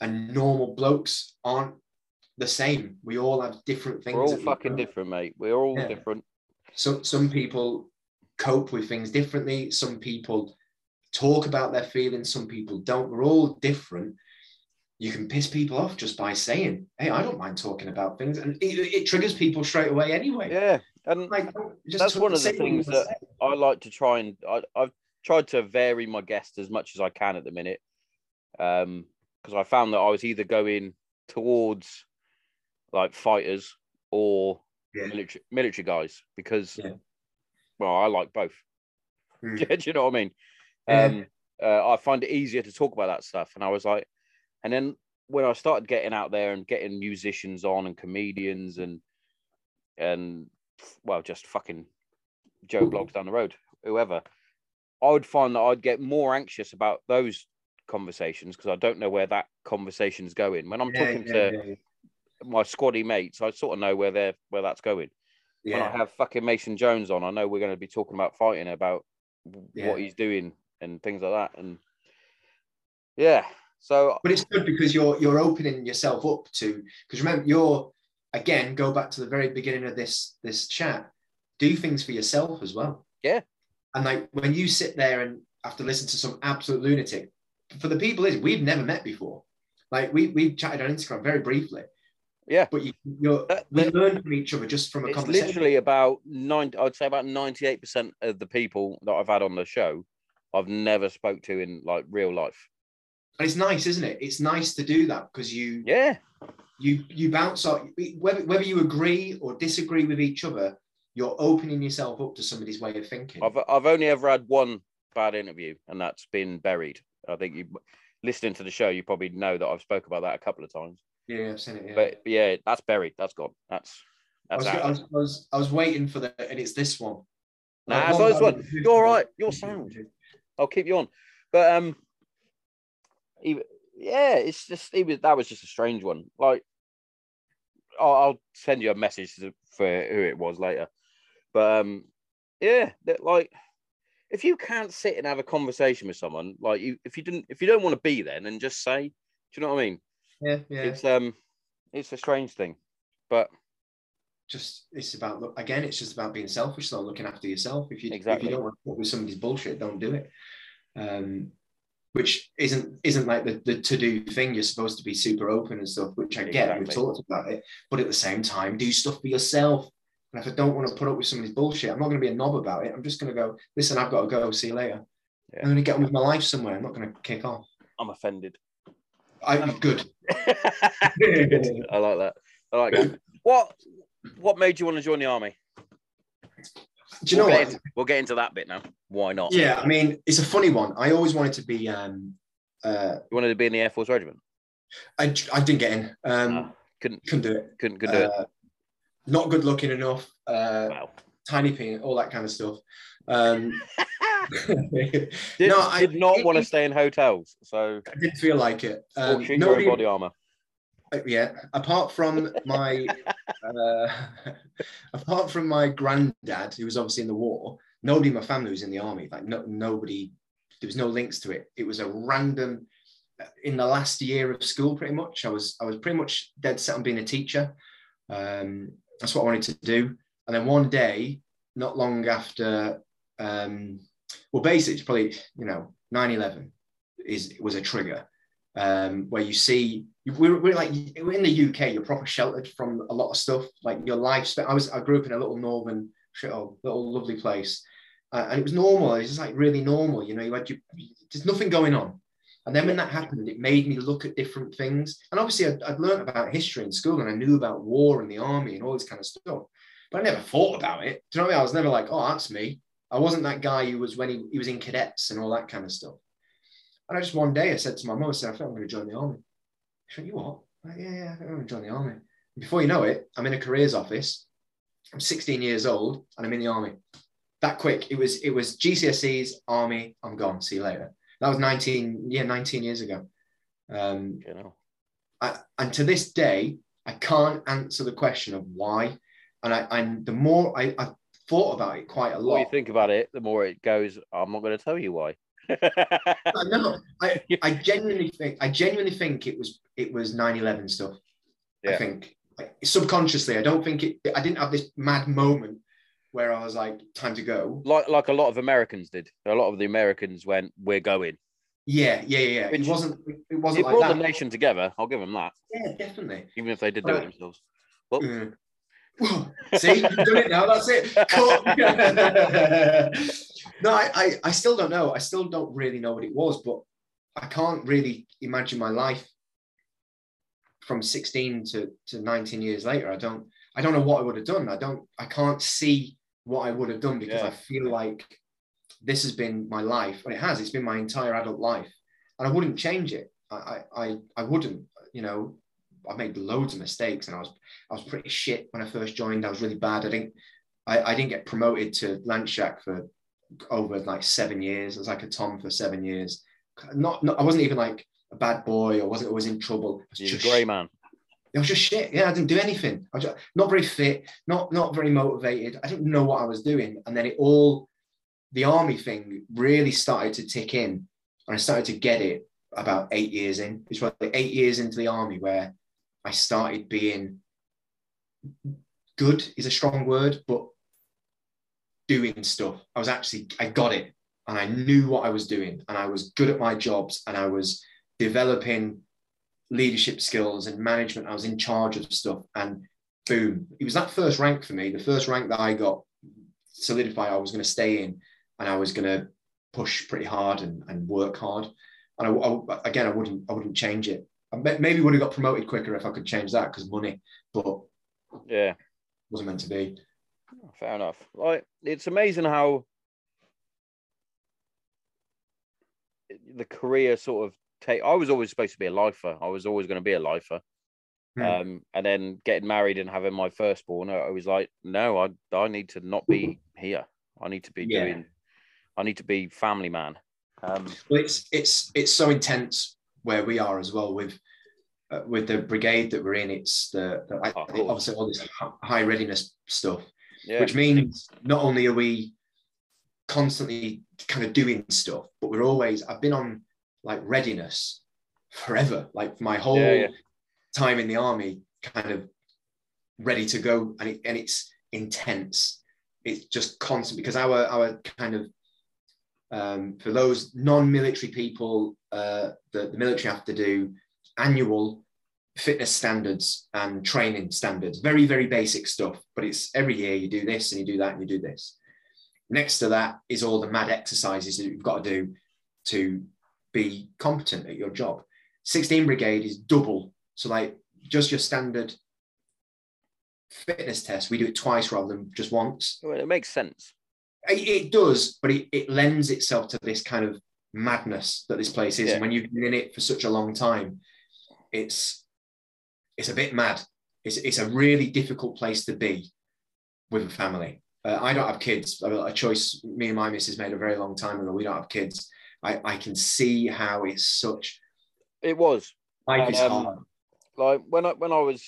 And normal blokes aren't the same. We all have different things We're all fucking different, mate. We're all Yeah. different. So some people cope with things differently. Some people talk about their feelings. Some people don't. We're all different. You can piss people off just by saying hey i don't mind talking about things. And it, it triggers people straight away anyway. Yeah, and like just That's one of the say what you things that- say. I like to try and I, I've tried to vary my guests as much as I can at the minute, um, because I found that I was either going towards like fighters or Yeah. military military guys because Yeah. well I like both. Hmm. [laughs] Do you know what I mean? Yeah. Um, uh, I find it easier to talk about that stuff, and I was like, and then when I started getting out there and getting musicians on and comedians and and well, just fucking Joe Bloggs down the road, whoever, I would find that I'd get more anxious about those conversations because I don't know where that conversation's going. When I'm Yeah, talking yeah, to yeah, my squaddy mates, I sort of know where they're where that's going. When I have fucking Mason Jones on, I know we're going to be talking about fighting, about what he's doing and things like that. And yeah, so but it's good because you're you're opening yourself up to because remember you're again go back to the very beginning of this this chat do things for yourself as well Yeah. and like when you sit there and have to listen to some absolute lunatic for the people is we've never met before like we we chatted on instagram very briefly Yeah. but you you're That- we that- learn from each other just from a it's conversation literally about nine. I'd say about ninety-eight percent of the people that I've had on the show, I've never spoke to in like real life. and it's nice isn't it it's nice to do that because you Yeah, you you bounce off whether, whether you agree or disagree with each other you're opening yourself up to somebody's way of thinking I've I've only ever had one bad interview, and that's been buried. I think you listening to the show, you probably know that I've spoke about that a couple of times. yeah i've seen it yeah. But yeah, that's buried. That's gone. That's I That's was, I was, I was, I was waiting for that and it's this one. Nah, Like, it's one not this guy one. You're all right. You're sound. I'll keep you on. But um, he, yeah, it's just he was that was just a strange one. Like, I'll, I'll send you a message to- for who it was later. But um, yeah, that, like if you can't sit and have a conversation with someone, like you, if you didn't, if you don't want to be there, then just say. Do you know what I mean? Yeah, yeah. It's um, it's a strange thing, but just it's about again. It's just about being selfish, though, looking after yourself. If you Exactly. if you don't want to put with somebody's bullshit, don't do it. Um, which isn't isn't like the, the to do thing. You're supposed to be super open and stuff, which I get. We've talked about it, but at the same time, do stuff for yourself. And if I don't want to put up with somebody's bullshit, I'm not going to be a knob about it. I'm just going to go. Listen, I've got to go. See you later. Yeah. I'm going to get on with my life somewhere. I'm not going to kick off. I'm offended. i'm um, good. [laughs] Good. I like that. I like that. What what made you want to join the army? Do you know we'll what? Get into, we'll get into that bit now. Why not? Yeah, I mean, it's a funny one. I always wanted to be. Um, uh, You wanted to be in the Air Force Regiment? I I didn't get in. Um, Ah, couldn't couldn't do it. couldn't couldn't do Uh, not good looking enough. Uh. Wow. tiny penis, all that kind of stuff. Um, [laughs] [laughs] Did, no, I did not want to stay in hotels, so I didn't feel like it. Um, shoot your own nobody, body armor. Uh, yeah. Apart from my, uh, [laughs] apart from my granddad, who was obviously in the war, nobody in my family was in the army. Like no, nobody. There was no links to it. It was a random. uh, In the last year of school, pretty much, I was I was pretty much dead set on being a teacher. Um, that's what I wanted to do. And then one day, not long after, um, well, basically, probably you know 9/11 is was a trigger um, where you see we're, we're like in the UK. You're proper sheltered from a lot of stuff. Like your lifespan. I was I grew up in a little northern shithole, little lovely place, uh, and it was normal. It was just like really normal. You know, you had you, there's nothing going on. And then when that happened, it made me look at different things. And obviously, I'd, I'd learned about history in school, and I knew about war and the army and all this kind of stuff. But I never thought about it. Do you know what I mean? I was never like, oh, that's me. I wasn't that guy who was when he, he was in cadets and all that kind of stuff. And I just one day I said to my mum, I said, I think I'm going to join the army. Went, you what? Like, yeah, yeah, I I'm to join the army. And before you know it, I'm in a careers office. I'm 16 years old and I'm in the army. That quick. It was it was GCSEs, army, I'm gone. See you later. That was 19, yeah, 19 years ago. Um, You know. I, and to this day, I can't answer the question of why. And I and the more I, I thought about it quite a The more you think about it, the more it goes. I'm not going to tell you why. I know. I, [laughs] I genuinely think I genuinely think it was it was 9-11 stuff. I think like, subconsciously. I don't think it I didn't have this mad moment where I was like, time to go. like like a lot of Americans did. A lot of the Americans went, "We're going." Yeah, yeah, yeah. yeah. Which- it wasn't it It wasn't brought like the that. nation together. I'll give them that, Yeah, definitely. even if they did do it themselves. Well, Mm. See, you've done it now. That's it. Cut. [laughs] [laughs] no, I, I, I still don't know. I still don't really know what it was, but I can't really imagine my life from 16 to, to 19 years later. I don't, I don't know what I would have done. I don't, I can't see what I would have done because Yeah. I feel like this has been my life, and it has. It's been my entire adult life, and I wouldn't change it. I, I, I, wouldn't. You know, I made loads of mistakes, and I was I was pretty shit when I first joined. I was really bad. I didn't I, I didn't get promoted to Lance Jack for over like seven years. I was like a Tom for seven years. Not, not I wasn't even like a bad boy. I wasn't always in trouble. I was you're a grey man. it was just shit. Yeah, I didn't do anything. I was just, not very fit, not not very motivated. I didn't know what I was doing. And then it all, the army thing really started to tick in, and I started to get it about eight years in. It's probably eight years into the army where I started being good is a strong word, but doing stuff. I was actually I got it, and I knew what I was doing, and I was good at my jobs, and I was developing leadership skills and management. I was in charge of stuff, and boom, it was that first rank for me. The first rank that I got solidified. I was going to stay in, and I was going to push pretty hard and, and work hard. And I, I- again, I wouldn't, I wouldn't change it. I maybe would have got promoted quicker if I could change that because money, but Yeah, wasn't meant to be. Fair enough. Like it's amazing how the career sort of take. I was always supposed to be a lifer. I was always going to be a lifer, Hmm. Um, and then getting married and having my firstborn, I was like, no, I I need to not be here. I need to be Yeah. doing. I need to be family man. Um, Well, it's it's it's so intense where we are as well with uh, with the brigade that we're in. It's the, the like, Of obviously all this high readiness stuff, yeah, which means not only are we constantly kind of doing stuff, but we're always. I've been on like readiness forever, like my whole Yeah, yeah. time in the army, kind of ready to go, and it, and it's intense. It's just constant because our our kind of um, for those non-military people, uh, the, the military have to do annual fitness standards and training standards. Very, very basic stuff, but it's every year you do this and you do that and you do this. Next to that is all the mad exercises that you've got to do to be competent at your job. 16 Brigade is double. So, like, just your standard fitness test, we do it twice rather than just once. Well, it makes sense. It, it does, but it, it lends itself to this kind of madness that this place is. Yeah. And when you've been in it for such a long time, it's it's a bit mad. It's, it's a really difficult place to be with a family. Uh, I don't have kids. A choice me and my missus made a very long time ago. We don't have kids. I, I can see how it's such It was life is Um, hard. like when I when I was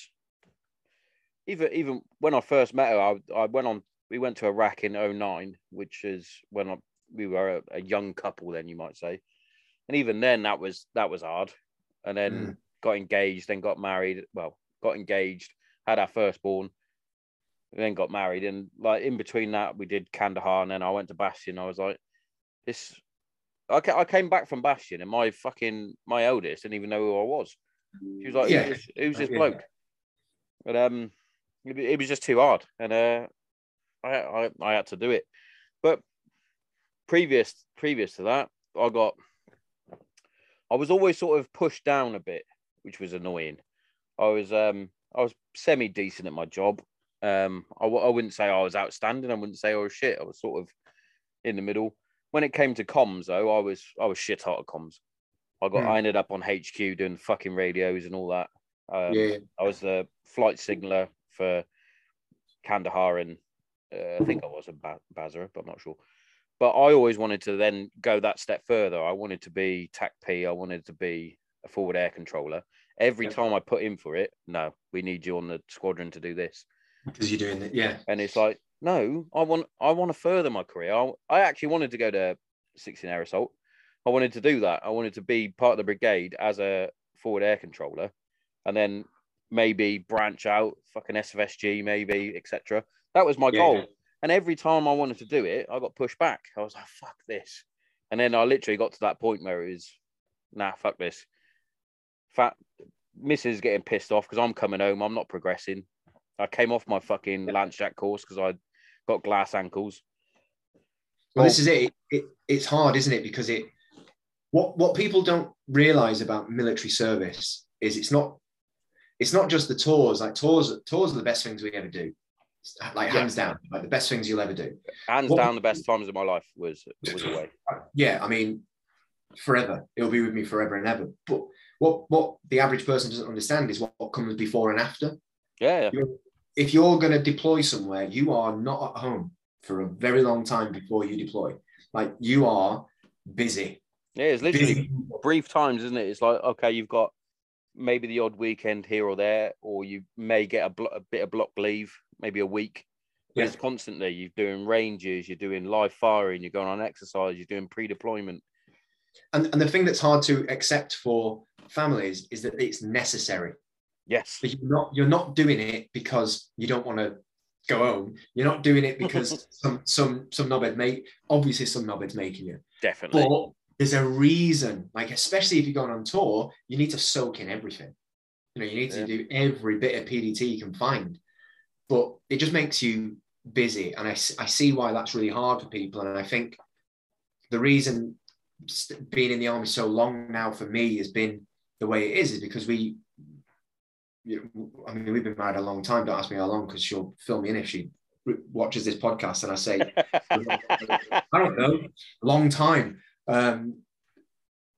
even even when I first met her, I I went on we went to Iraq in 09, which is when I, we were a, a young couple then you might say. And even then that was that was hard. And then Mm. Got engaged, then got married. Well, got engaged, had our firstborn, and then got married. And like in between that, we did Kandahar, and then I went to Bastion. I was like, this. I, I came back from Bastion, and my fucking my eldest didn't even know who I was. She was like, Yeah. who's, this, who's this bloke? But um, it, it was just too hard, and uh, I, I I had to do it. But previous previous to that, I got I was always sort of pushed down a bit, which was annoying. I was um I was semi decent at my job. Um, I, w- I wouldn't say I was outstanding. I wouldn't say I was shit. I was sort of in the middle. When it came to comms, though, I was I was shit hot at comms. I got Hmm. I ended up on HQ doing fucking radios and all that. Um, yeah, I was the flight signaler for Kandahar and uh, I think I was in ba- Basra, but I'm not sure. But I always wanted to then go that step further. I wanted to be TAC P. I wanted to be a forward air controller. Every time I put in for it, no, we need you on the squadron to do this. because you're doing it. Yeah, And it's like, no, I want I want to further my career. I, I actually wanted to go to 16 Air Assault. I wanted to do that. I wanted to be part of the brigade as a forward air controller, and then maybe branch out, fucking SFSG, maybe etc. That was my Yeah. goal. And every time I wanted to do it, I got pushed back. I was like, fuck this. And then I literally got to that point where it was, nah, fuck this. Fat Mrs. getting pissed off because I'm coming home. I'm not progressing. I came off my fucking Lance Jack course because I got glass ankles. Well, this oh. is it. It, it. It's hard, isn't it? Because it what what people don't realize about military service is it's not it's not just the tours. Like tours, tours are the best things we ever do. Like Yeah. hands down, like the best things you'll ever do. Hands What- down, the best times of my life was was away. [laughs] Yeah, I mean, forever. It'll be with me forever and ever. But what what the average person doesn't understand is what, what comes before and after. Yeah. If you're going to deploy somewhere, you are not at home for a very long time before you deploy. Like you are busy. yeah. It's literally busy. brief times, isn't it? It's like okay, you've got maybe the odd weekend here or there, or you may get a, blo- a bit of block leave, maybe a week. But Yeah. it's constantly you're doing ranges, you're doing live firing, you're going on exercise, you're doing pre-deployment. And, and the thing that's hard to accept for families is that it's necessary. Yes, But you're not you're not doing it because you don't want to go home. You're not doing it because [laughs] some some some knobhead make obviously some knobhead's making you. definitely. But there's a reason, like especially if you're going on tour, you need to soak in everything. You know, you need to do every bit of PDT you can find. But it just makes you busy, and I, I see why that's really hard for people. And I think the reason being in the army so long now for me has been the way it is, is because we. You know, I mean, we've been married a long time. Don't ask me how long, because she'll fill me in if she watches this podcast, and I say [laughs] I don't know, long time. Um,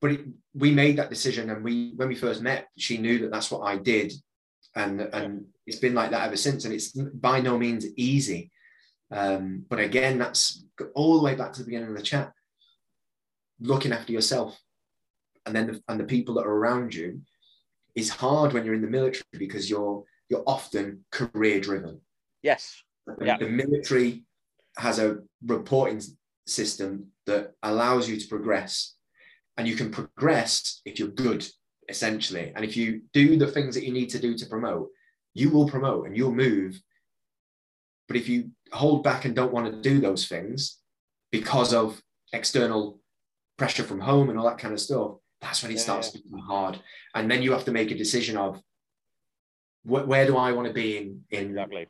but it, we made that decision, and we when we first met, she knew that that's what I did, and and it's been like that ever since. And it's by no means easy. Um, but again, that's all the way back to the beginning of the chat. Looking after yourself, and then the, and the people that are around you is hard when you're in the military because you're you're often career driven. Yes. Yeah. The military has a reporting system that allows you to progress, and you can progress if you're good, essentially. And if you do the things that you need to do to promote, you will promote and you'll move. But if you hold back and don't want to do those things because of external pressure from home and all that kind of stuff, that's when it Yeah, starts yeah. becoming hard. And then you have to make a decision of wh- where do I want to be in in Exactly.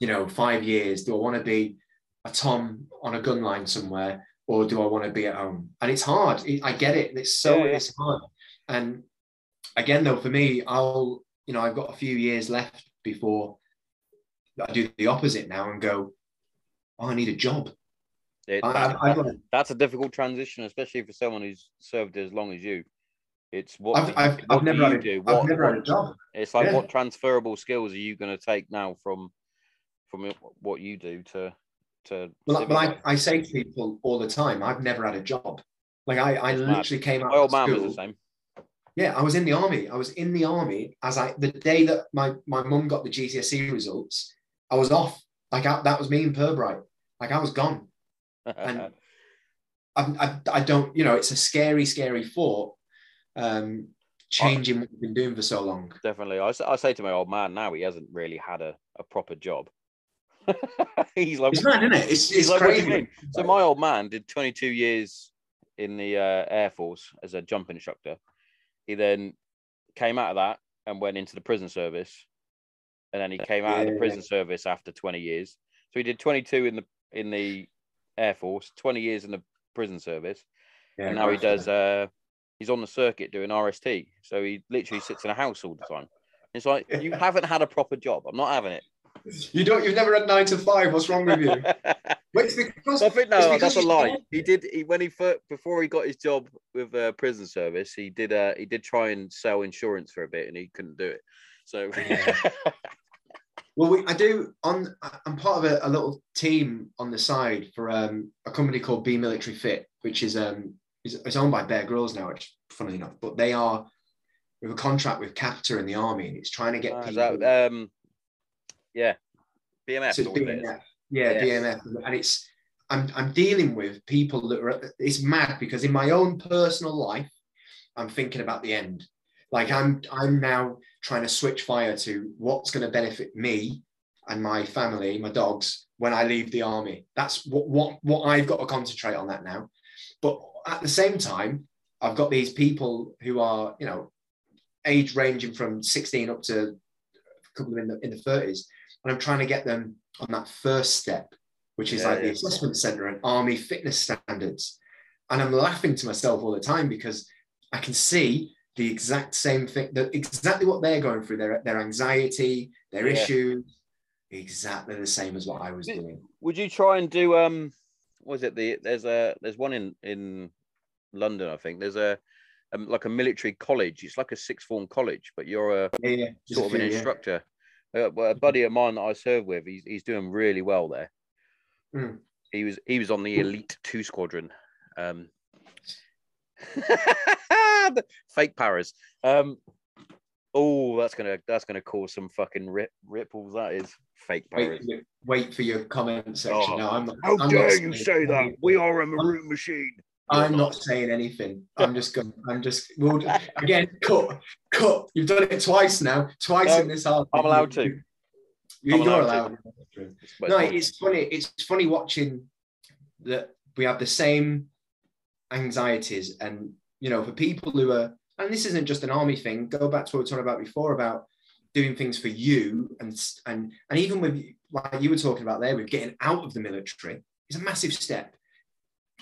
you know five years? Do I want to be a Tom on a gun line somewhere, or do I want to be at home? And it's hard. I get it. It's so yeah. it's hard. And again, though, for me, I'll you know I've got a few years left before I do the opposite now and go. Oh, I need a job. It, I, that- I, I've, that's a difficult transition, especially for someone who's served as long as you. It's what, I've, I've, what I've never, had a, do? I've What, never had a job. it's like Yeah. what transferable skills are you going to take now from from what you do to to Well, I- well I. I say to people all the time, I've never had a job. Like I, I literally came out My old man was the same. Yeah, I was in the army. I was in the army as I the day that my my mum got the GCSE results. I was off. Like I, that was me in Pirbright. Like I was gone. And- [laughs] I, I, I don't. You know, it's a scary, scary thought. Um, changing what we've been doing for so long. Definitely. I, I say to my old man now, he hasn't really had a, a proper job. [laughs] he's like, It's mad, isn't it? It's, it's like, what do you crazy. So my old man did 22 years in the uh, Air Force as a jump instructor. He then came out of that and went into the prison service, and then he came out of the prison service after 20 years. So he did 22 in the in the Air Force, 20 years in the prison service, Yeah, and now he does. Uh, he's on the circuit doing RST. So he literally sits in a house all the time. It's like you [laughs] haven't had a proper job. I'm not having it. You don't. You've never had nine to five. What's wrong with you? [laughs] Wait, it's because, I think no, that's a lie. He did he when he first, before he got his job with uh, prison service, he did uh he did try and sell insurance for a bit and he couldn't do it. So Yeah. [laughs] Well, we, I do. On I'm part of a, a little team on the side for um, a company called B Military Fit, which is um is it's owned by Bear Grylls now, which funnily enough, but they are have a contract with Capita in the army, and it's trying to get is people. that, um, yeah, BMF. so it's or whatever it is. BMF, yeah, Yes. BMF, and it's I'm I'm dealing with people that are. It's mad because in my own personal life, I'm thinking about the end. Like I'm I'm now trying to switch fire to what's going to benefit me and my family, my dogs, when I leave the army. That's what what what I've got to concentrate on that now. But at the same time, I've got these people who are, you know, age ranging from 16 up to a couple of in the in the 30s. And I'm trying to get them on that first step, which is Yeah, like the yeah. assessment center and army fitness standards. And I'm laughing to myself all the time because I can see the exact same thing, that exactly what they're going through, their, their anxiety, their Yeah. issues, exactly the same as what I was doing. Would you try and do um, was it the there's a there's one in in London I think there's a um, like a military college. It's like a sixth form college, but you're a Yeah, yeah. There's a sort of an few, instructor. Uh, a buddy of mine that I serve with, he's he's doing really well there. Mm. He was he was on the elite two squadron. Um, [laughs] fake Paras. Um, oh, that's gonna that's gonna cause some fucking rip, ripples. That is fake Wait, for your- wait for your comment section. Oh, no, I'm not, How I'm dare not you saying say that? anything. We are a maroon machine. I'm You're not saying anything. I'm just going. I'm just. We'll, [laughs] again, cut, cut. You've done it twice now. Twice No, in this article. I'm allowed to. You, I'm you're allowed allowed. But No, it's it's funny. It's funny watching that we have the same anxieties, and you know, for people who are, and this isn't just an army thing. Go back to what we were talking about before about doing things for you, and and and even with like you were talking about there, with getting out of the military, is a massive step.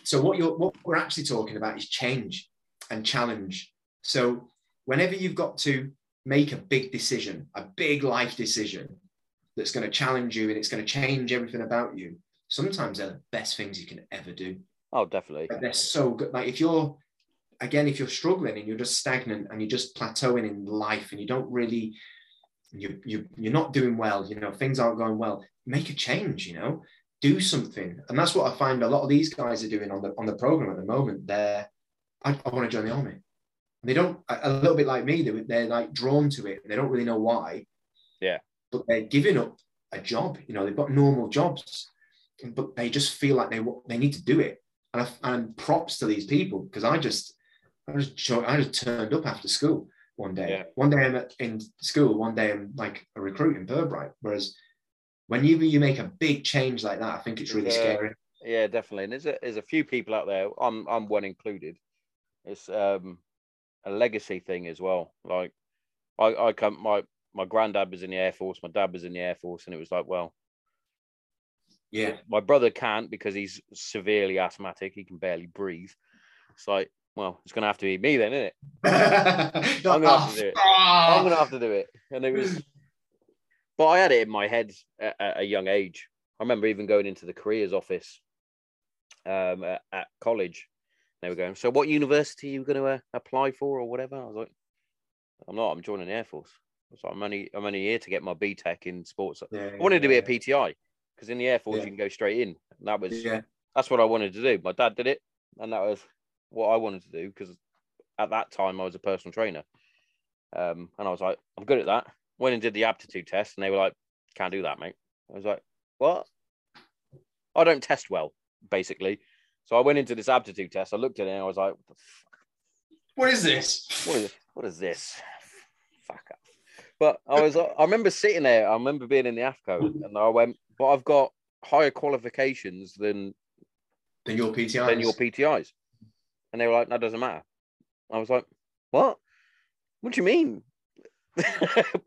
So what you're what we're actually talking about is change and challenge. So whenever you've got to make a big decision, a big life decision that's going to challenge you and it's going to change everything about you, sometimes they're the best things you can ever do. Oh, definitely. Like, they're so good. Like if you're again, if you're struggling and you're just stagnant and you're just plateauing in life and you don't really you you you're not doing well, you know, things aren't going well, make a change, you know, do something. And that's what I find a lot of these guys are doing on the on the program at the moment. They're I, I want to join the army. And they don't a little bit like me, they're, they're like drawn to it. And they don't really know why. Yeah. But they're giving up a job, you know, they've got normal jobs, but they just feel like they they need to do it. And, I, and props to these people because I just I just I just turned up after school one day. Yeah. One day I'm at- in school, one day I'm like a recruit in Pirbright. Whereas when you you make a big change like that, I think it's really Yeah. scary. Yeah, definitely. And there's a there's a few people out there. I'm I'm one included. It's um a legacy thing as well. Like I I come my my granddad was in the air force. My dad was in the air force, and it was like, well, Yeah. my brother can't because he's severely asthmatic. He can barely breathe. It's like, well, it's gonna have to be me then, isn't it? [laughs] I'm gonna have to do it. I'm gonna have to do it. And it was, [laughs] but I had it in my head at, at a young age. I remember even going into the careers office um, at, at college. They were going, so what university are you going to uh, apply for or whatever? I was like, I'm not. I'm joining the Air Force. I was like, I'm only I'm only here to get my BTEC in sports. Yeah, I wanted to be a PTI because in the Air Force Yeah. you can go straight in. And that was Yeah. that's what I wanted to do. My dad did it, and that was what I wanted to do because at that time I was a personal trainer, um, and I was like, I'm good at that. Went and did the aptitude test, and they were like, "Can't do that, mate." I was like, "What?" I don't test well, basically. So I went into this aptitude test. I looked at it, and I was like, "What the fuck? What is this? What is, what is this? Fuck up." But I was, I remember sitting there. I remember being in the AFCO, and I went, "But I've got higher qualifications than than your PTI. than your PTIs. And they were like, that doesn't matter. I was like, what? What do you mean? [laughs]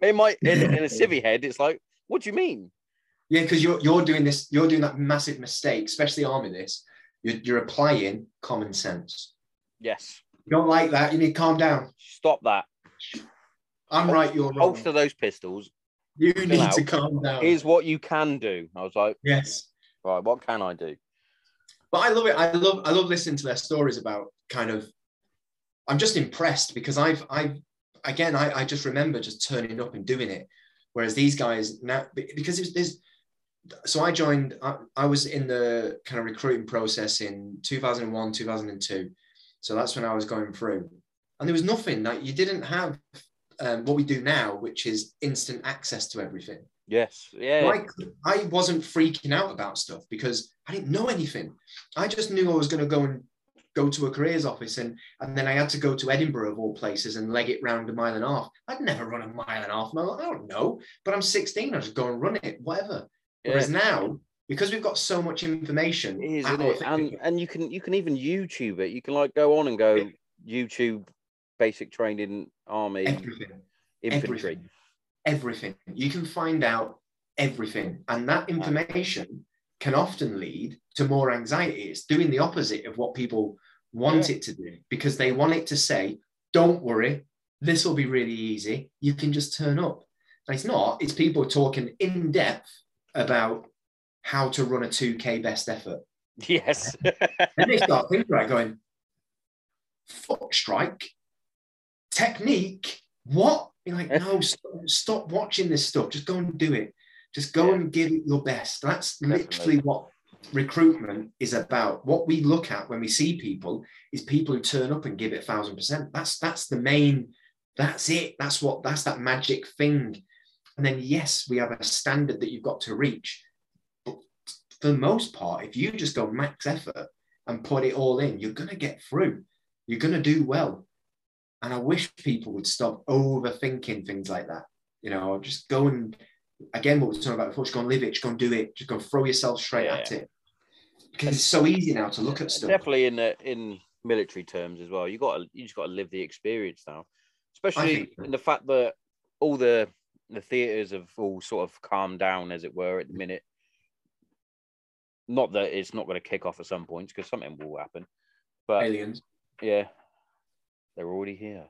in my in, in a civvy head, it's like, what do you mean? Yeah, because you're you're doing this, you're doing that massive mistake, especially army this. You're, you're applying common sense. Yes. You don't like that, you need to calm down. Stop that. I'm right, you're wrong. Holster those pistols. You need to calm down. Here's what you can do. I was like, yes. right, what can I do? But I love it. I love I love listening to their stories about kind of I'm just impressed because I've I've again I, I just remember just turning up and doing it. Whereas these guys now because it's there's so I joined I, I was in the kind of recruiting process in 2001, 2002. So that's when I was going through. And there was nothing like you didn't have um, what we do now, which is instant access to everything. Yes. Yeah. I, I wasn't freaking out about stuff because I didn't know anything. I just knew I was going to go and go to a careers office and, and then I had to go to Edinburgh of all places and leg it round a mile and a half. I'd never run a mile and a half. mile. I don't know, but I'm 16. I just go and run it, whatever. Whereas now, because we've got so much information, It is, isn't it? And and you can you can even YouTube it. You can like go on and go YouTube basic training army everything. infantry. everything. everything. You can find out everything. And that information can often lead to more anxiety. It's doing the opposite of what people want it to do because they want it to say, don't worry, this will be really easy. You can just turn up. And it's not, it's people talking in depth about how to run a 2K best effort. Yes. [laughs] Then they start thinking, right, going, foot strike, technique, what? You're like, no, stop, stop watching this stuff. Just go and do it. Just go Yeah. and give it your best. That's Definitely. literally what recruitment is about. What we look at when we see people is people who turn up and give it a thousand percent. That's that's the main, that's it. That's what that's that magic thing. And then yes, we have a standard that you've got to reach. But for the most part, if you just go max effort and put it all in, you're gonna get through. You're gonna do well. And I wish people would stop overthinking things like that. You know, just go and again, what we were talking about before, just go and live it, just go and do it, just go and throw yourself straight at it. Because it's so easy now to look at stuff. Definitely in the, in military terms as well. You got to you just got to live the experience now, especially in the fact that all the the theaters have all sort of calmed down, as it were, at the minute. Not that it's not going to kick off at some points because something will happen, but Aliens. yeah, they're already here.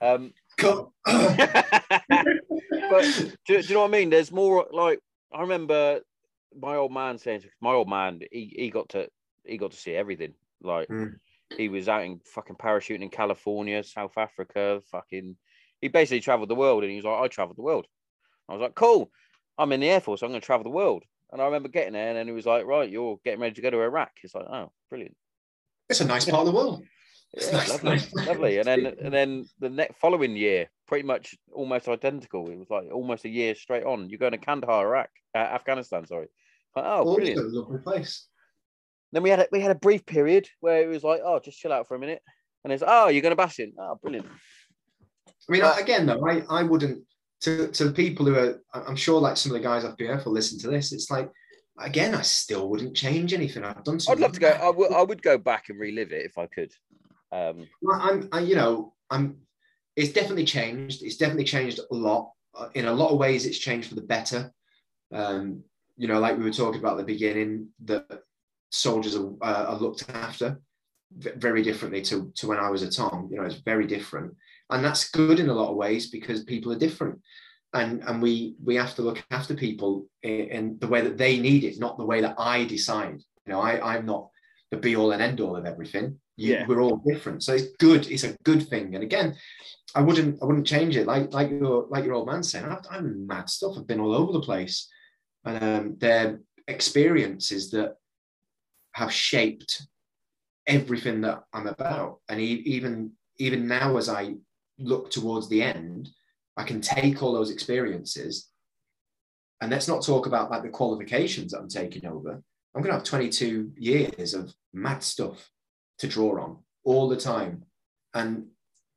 Um, Cut. [laughs] [laughs] but do, do you know what I mean? There's more like I remember my old man saying my old man he, he got to he got to see everything. Like Mm. he was out in fucking parachuting in California, South Africa, fucking he basically traveled the world and he was like, I traveled the world. I was like, cool. I'm in the Air Force. I'm going to travel the world. And I remember getting there, and then he was like, right, you're getting ready to go to Iraq. It's like, oh, brilliant. It's a nice part of the world. [laughs] Yeah, nice, lovely, nice. lovely. And then [laughs] and then the next following year, pretty much almost identical. It was like almost a year straight on. You're going to Kandahar, Iraq, uh, Afghanistan. Sorry. Like, oh, Also brilliant. lovely place. Then we had a, we had a brief period where it was like, oh, just chill out for a minute. And it's oh, you're going to Bastion. Oh, brilliant. I mean, again, though, I, I wouldn't to to people who are. I'm sure, like some of the guys off BF will listen to this. It's like, again, I still wouldn't change anything. I've done. I'd love to go. I would I would go back and relive it if I could. Um, Well, I'm, I, you know, I'm. It's definitely changed. It's definitely changed a lot. Uh, In a lot of ways, it's changed for the better. Um, you know, like we were talking about at the beginning, that soldiers are, uh, are looked after very differently to, to when I was a Tom. You know, it's very different, and that's good in a lot of ways because people are different, and and we we have to look after people in, in the way that they need it, not the way that I decide. You know, I I'm not the be all and end all of everything. You, Yeah. We're all different, so it's good. It's a good thing. And again, I wouldn't I wouldn't change it. Like like your like your old man saying, I've done mad stuff. I've been all over the place, and um, they're experiences that have shaped everything that I'm about. And even even now, as I look towards the end, I can take all those experiences. And let's not talk about like the qualifications that I'm taking over. I'm going to have 22 years of mad stuff to draw on all the time. And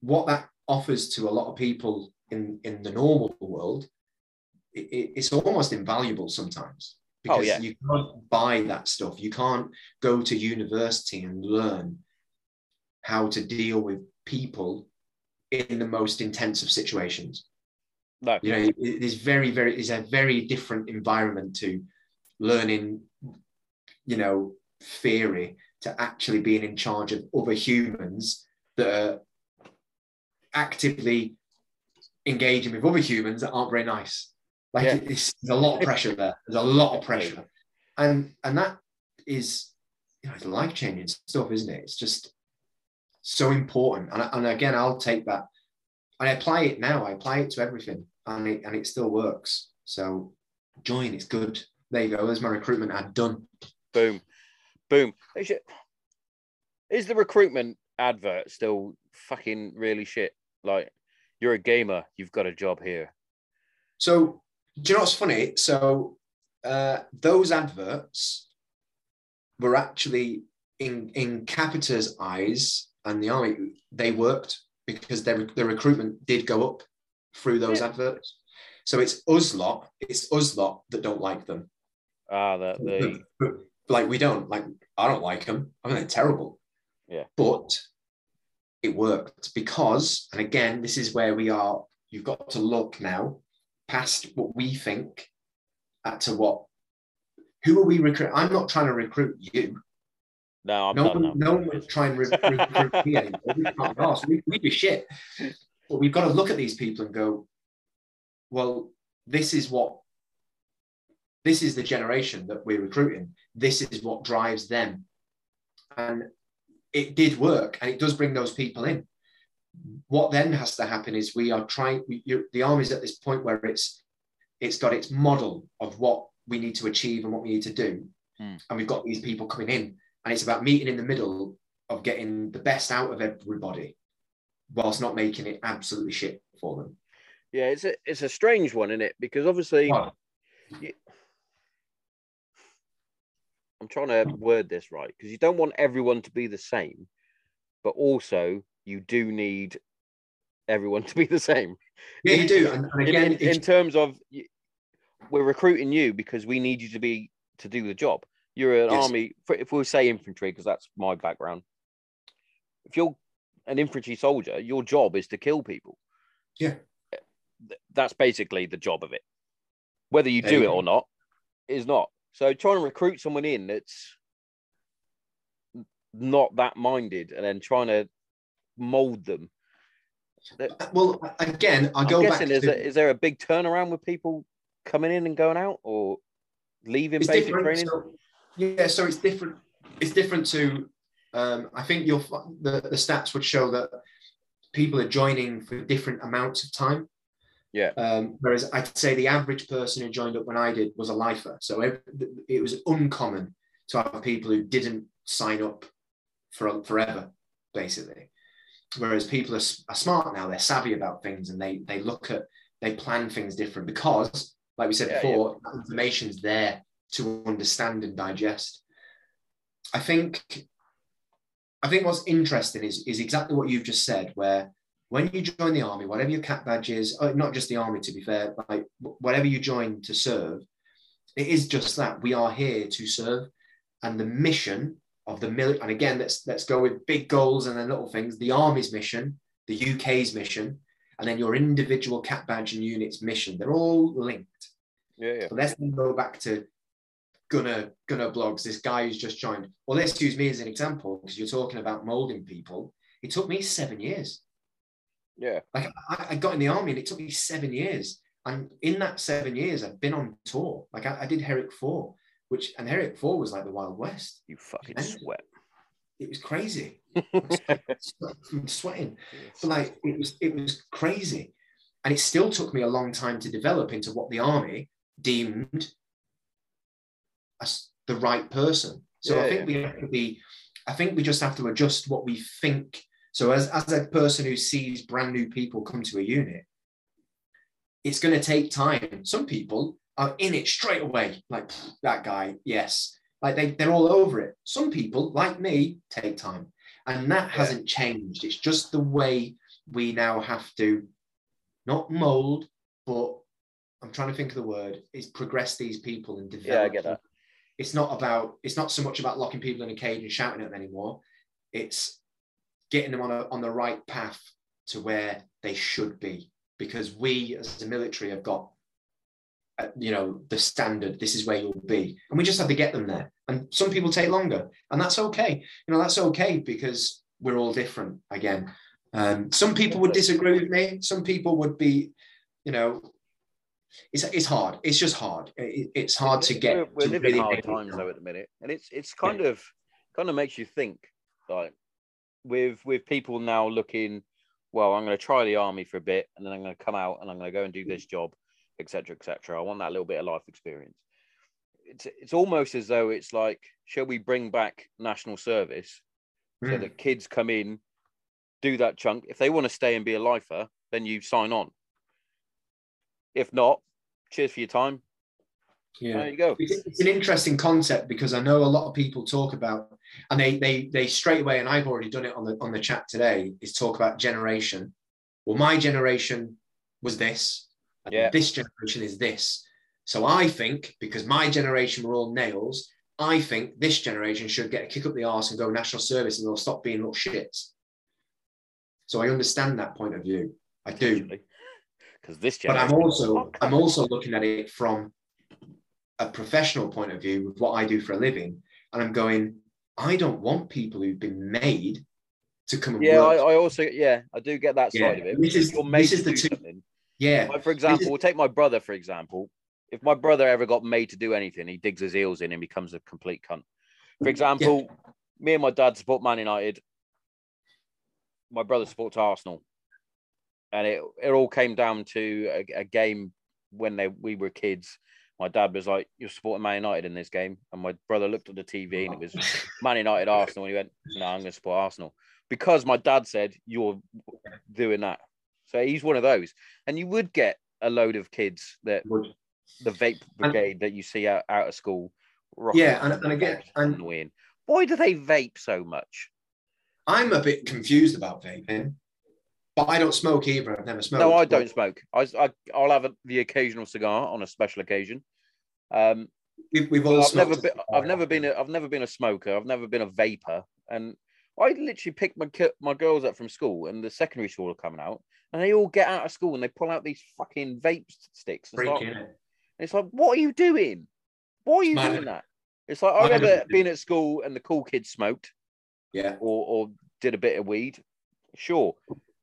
what that offers to a lot of people in, in the normal world, it, it- it's almost invaluable sometimes Oh, because yeah. you can't buy that stuff. You can't go to university and learn how to deal with people in the most intensive situations. no, You know, it it is very, very, it's a very different environment to learning, you know, theory to actually being in charge of other humans that are actively engaging with other humans that aren't very nice. Like Yeah. it's, there's a lot of pressure there. There's a lot of pressure, and and that is, you know, it's life changing stuff, isn't it? It's just so important. And, and again, I'll take that I apply it now. I apply it to everything, and it and it still works. So join. It's good. There you go. There's my recruitment ad done. boom, boom. They Is the recruitment advert still fucking really shit? Like, you're a gamer, you've got a job here. So do you know what's funny? So uh, those adverts were actually in in Capita's eyes and the army. They worked because their their recruitment did go up through those Yeah. adverts. So it's us lot. It's us lot that don't like them. Ah, the, the But, [laughs] like we don't like. I don't like them. I think they're terrible. Yeah. But it worked because, and again, this is where we are. You've got to look now past what we think at to what. Who are we recruit? I'm not trying to recruit you. no, I'm no done one, no one would try and re- recruit me anymore. We can't. We, we'd be shit. But we've got to look at these people and go, well, this is what, this is the generation that we're recruiting. This is what drives them. And it did work and it does bring those people in. What then has to happen is we are trying, we, you, the army's at this point where it's, it's got its model of what we need to achieve and what we need to do. Hmm. And we've got these people coming in and it's about meeting in the middle of getting the best out of everybody whilst not making it absolutely shit for them. Yeah, it's a it's a strange one, isn't it? Because obviously, I'm trying to word this right because you don't want everyone to be the same, but also you do need everyone [laughs] to be the same. yeah, you do. And, and In, again, in, if- in terms of we're recruiting you because we need you to be to do the job. You're an Yes. army. If we say infantry, because that's my background. If you're an infantry soldier, your job is to kill people. Yeah. That's basically the job of it. Whether you There do you it go. or not is not. So trying to recruit someone in that's not that minded and then trying to mold them. well, again, I I'm go back guessing is, to there, is there a big turnaround with people coming in and going out or leaving it's basic training? So, yeah, so it's different. It's different to. Um, I think you'll the the stats would show that people are joining for different amounts of time. Yeah. Um, whereas I'd say the average person who joined up when I did was a lifer. So ev- it was uncommon to have people who didn't sign up for forever, basically. Whereas people are, are smart now, they're savvy about things and they they look at they plan things different because, like we said Yeah, before, that information's there to understand and digest. I think I think what's interesting is is exactly what you've just said, where when you join the army, whatever your cap badge is, oh, not just the army to be fair, like whatever you join to serve, it is just that we are here to serve, and the mission of the military. And again, let's let's go with big goals and then little things. The army's mission, the UK's mission, and then your individual cap badge and unit's mission. They're all linked. Yeah, yeah. So let's go back to Gunner Gunner Bloggs. This guy who's just joined. Well, let's use me as an example because you're talking about molding people. It took me seven years. Yeah. Like I, I got in the army and it took me seven years. And in that seven years, I've been on tour. Like I, I did Herrick Four, which and Herrick Four was like the Wild West. You fucking And- sweat. It was crazy. [laughs] I'm sweating. But like it was it was crazy. And it still took me a long time to develop into what the army deemed as the right person. So Yeah, I think we have to be, I think we just have to adjust what we think. So as, as a person who sees brand new people come to a unit, it's going to take time. Some people are in it straight away, like that guy, yes. Like they, they're all over it. Some people, like me, take time. And that hasn't changed. It's just the way we now have to not mold, but I'm trying to think of the word, is progress these people and develop. Yeah, I get that. It's not about, it's not so much about locking people in a cage and shouting at them anymore. It's getting them on, a, on the right path to where they should be. Because we as the military have got, uh, you know, the standard, this is where you'll be. And we just have to get them there. And some people take longer. And that's okay. You know, that's okay because we're all different again. Um, some people would disagree with me. Some people would be, you know, it's it's hard. It's just hard. It- it's hard to get. We're, we're to living really hard times though at the minute, and it's it's kind of kind of makes you think like with with people now looking. Well, I'm going to try the army for a bit, and then I'm going to come out and I'm going to go and do this job, etc., etc. I want that little bit of life experience. It's it's almost as though it's like, shall we bring back national service so Mm. that kids come in, do that chunk. If they want to stay and be a lifer, then you sign on. If not, cheers for your time. Yeah. There you go. It's, it's an interesting concept because I know a lot of people talk about, and they they they straight away, and I've already done it on the on the chat today, is talk about generation. Well, my generation was this, and Yeah. this generation is this. So I think because my generation were all nails, I think this generation should get a kick up the arse and go national service, and they'll stop being little shits. So I understand that point of view. I do Because this but I'm also I'm also looking at it from a professional point of view with what I do for a living, and I'm going, I don't want people who've been made to come and Yeah, I, work. I also yeah, I do get that Yeah, side of it. this is- this is the two- something. yeah, Like, for example, is- we'll take my brother for example. If my brother ever got made to do anything, he digs his heels in and becomes a complete cunt. For example, me and my dad support Man United. My brother supports Arsenal, and it it all came down to a, a game when they we were kids. My dad was like, "You're supporting Man United in this game," and my brother looked at the TV and it was [laughs] Man United Arsenal, and he went, "No, I'm going to support Arsenal," because my dad said you're doing that. So he's one of those, and you would get a load of kids that the vape And- brigade that you see out, out of school. rocking Yeah, and- and again- and- annoying. Why do they vape so much? I'm a bit confused about vaping, but I don't smoke either. I've never smoked. no, I don't smoke. I, I I'll have a, the occasional cigar on a special occasion. Um, We've, we've all I've never been. I've never been. A, I've never been a smoker. I've never been a vapor. And I literally pick my my girls up from school, and the secondary school are coming out, and they all get out of school and they pull out these fucking vape sticks. And start, it. it's like, what are you doing? Why are you Mad. doing that? It's like I Mad. remember being at school and the cool kids smoked Yeah, or or did a bit of weed, sure.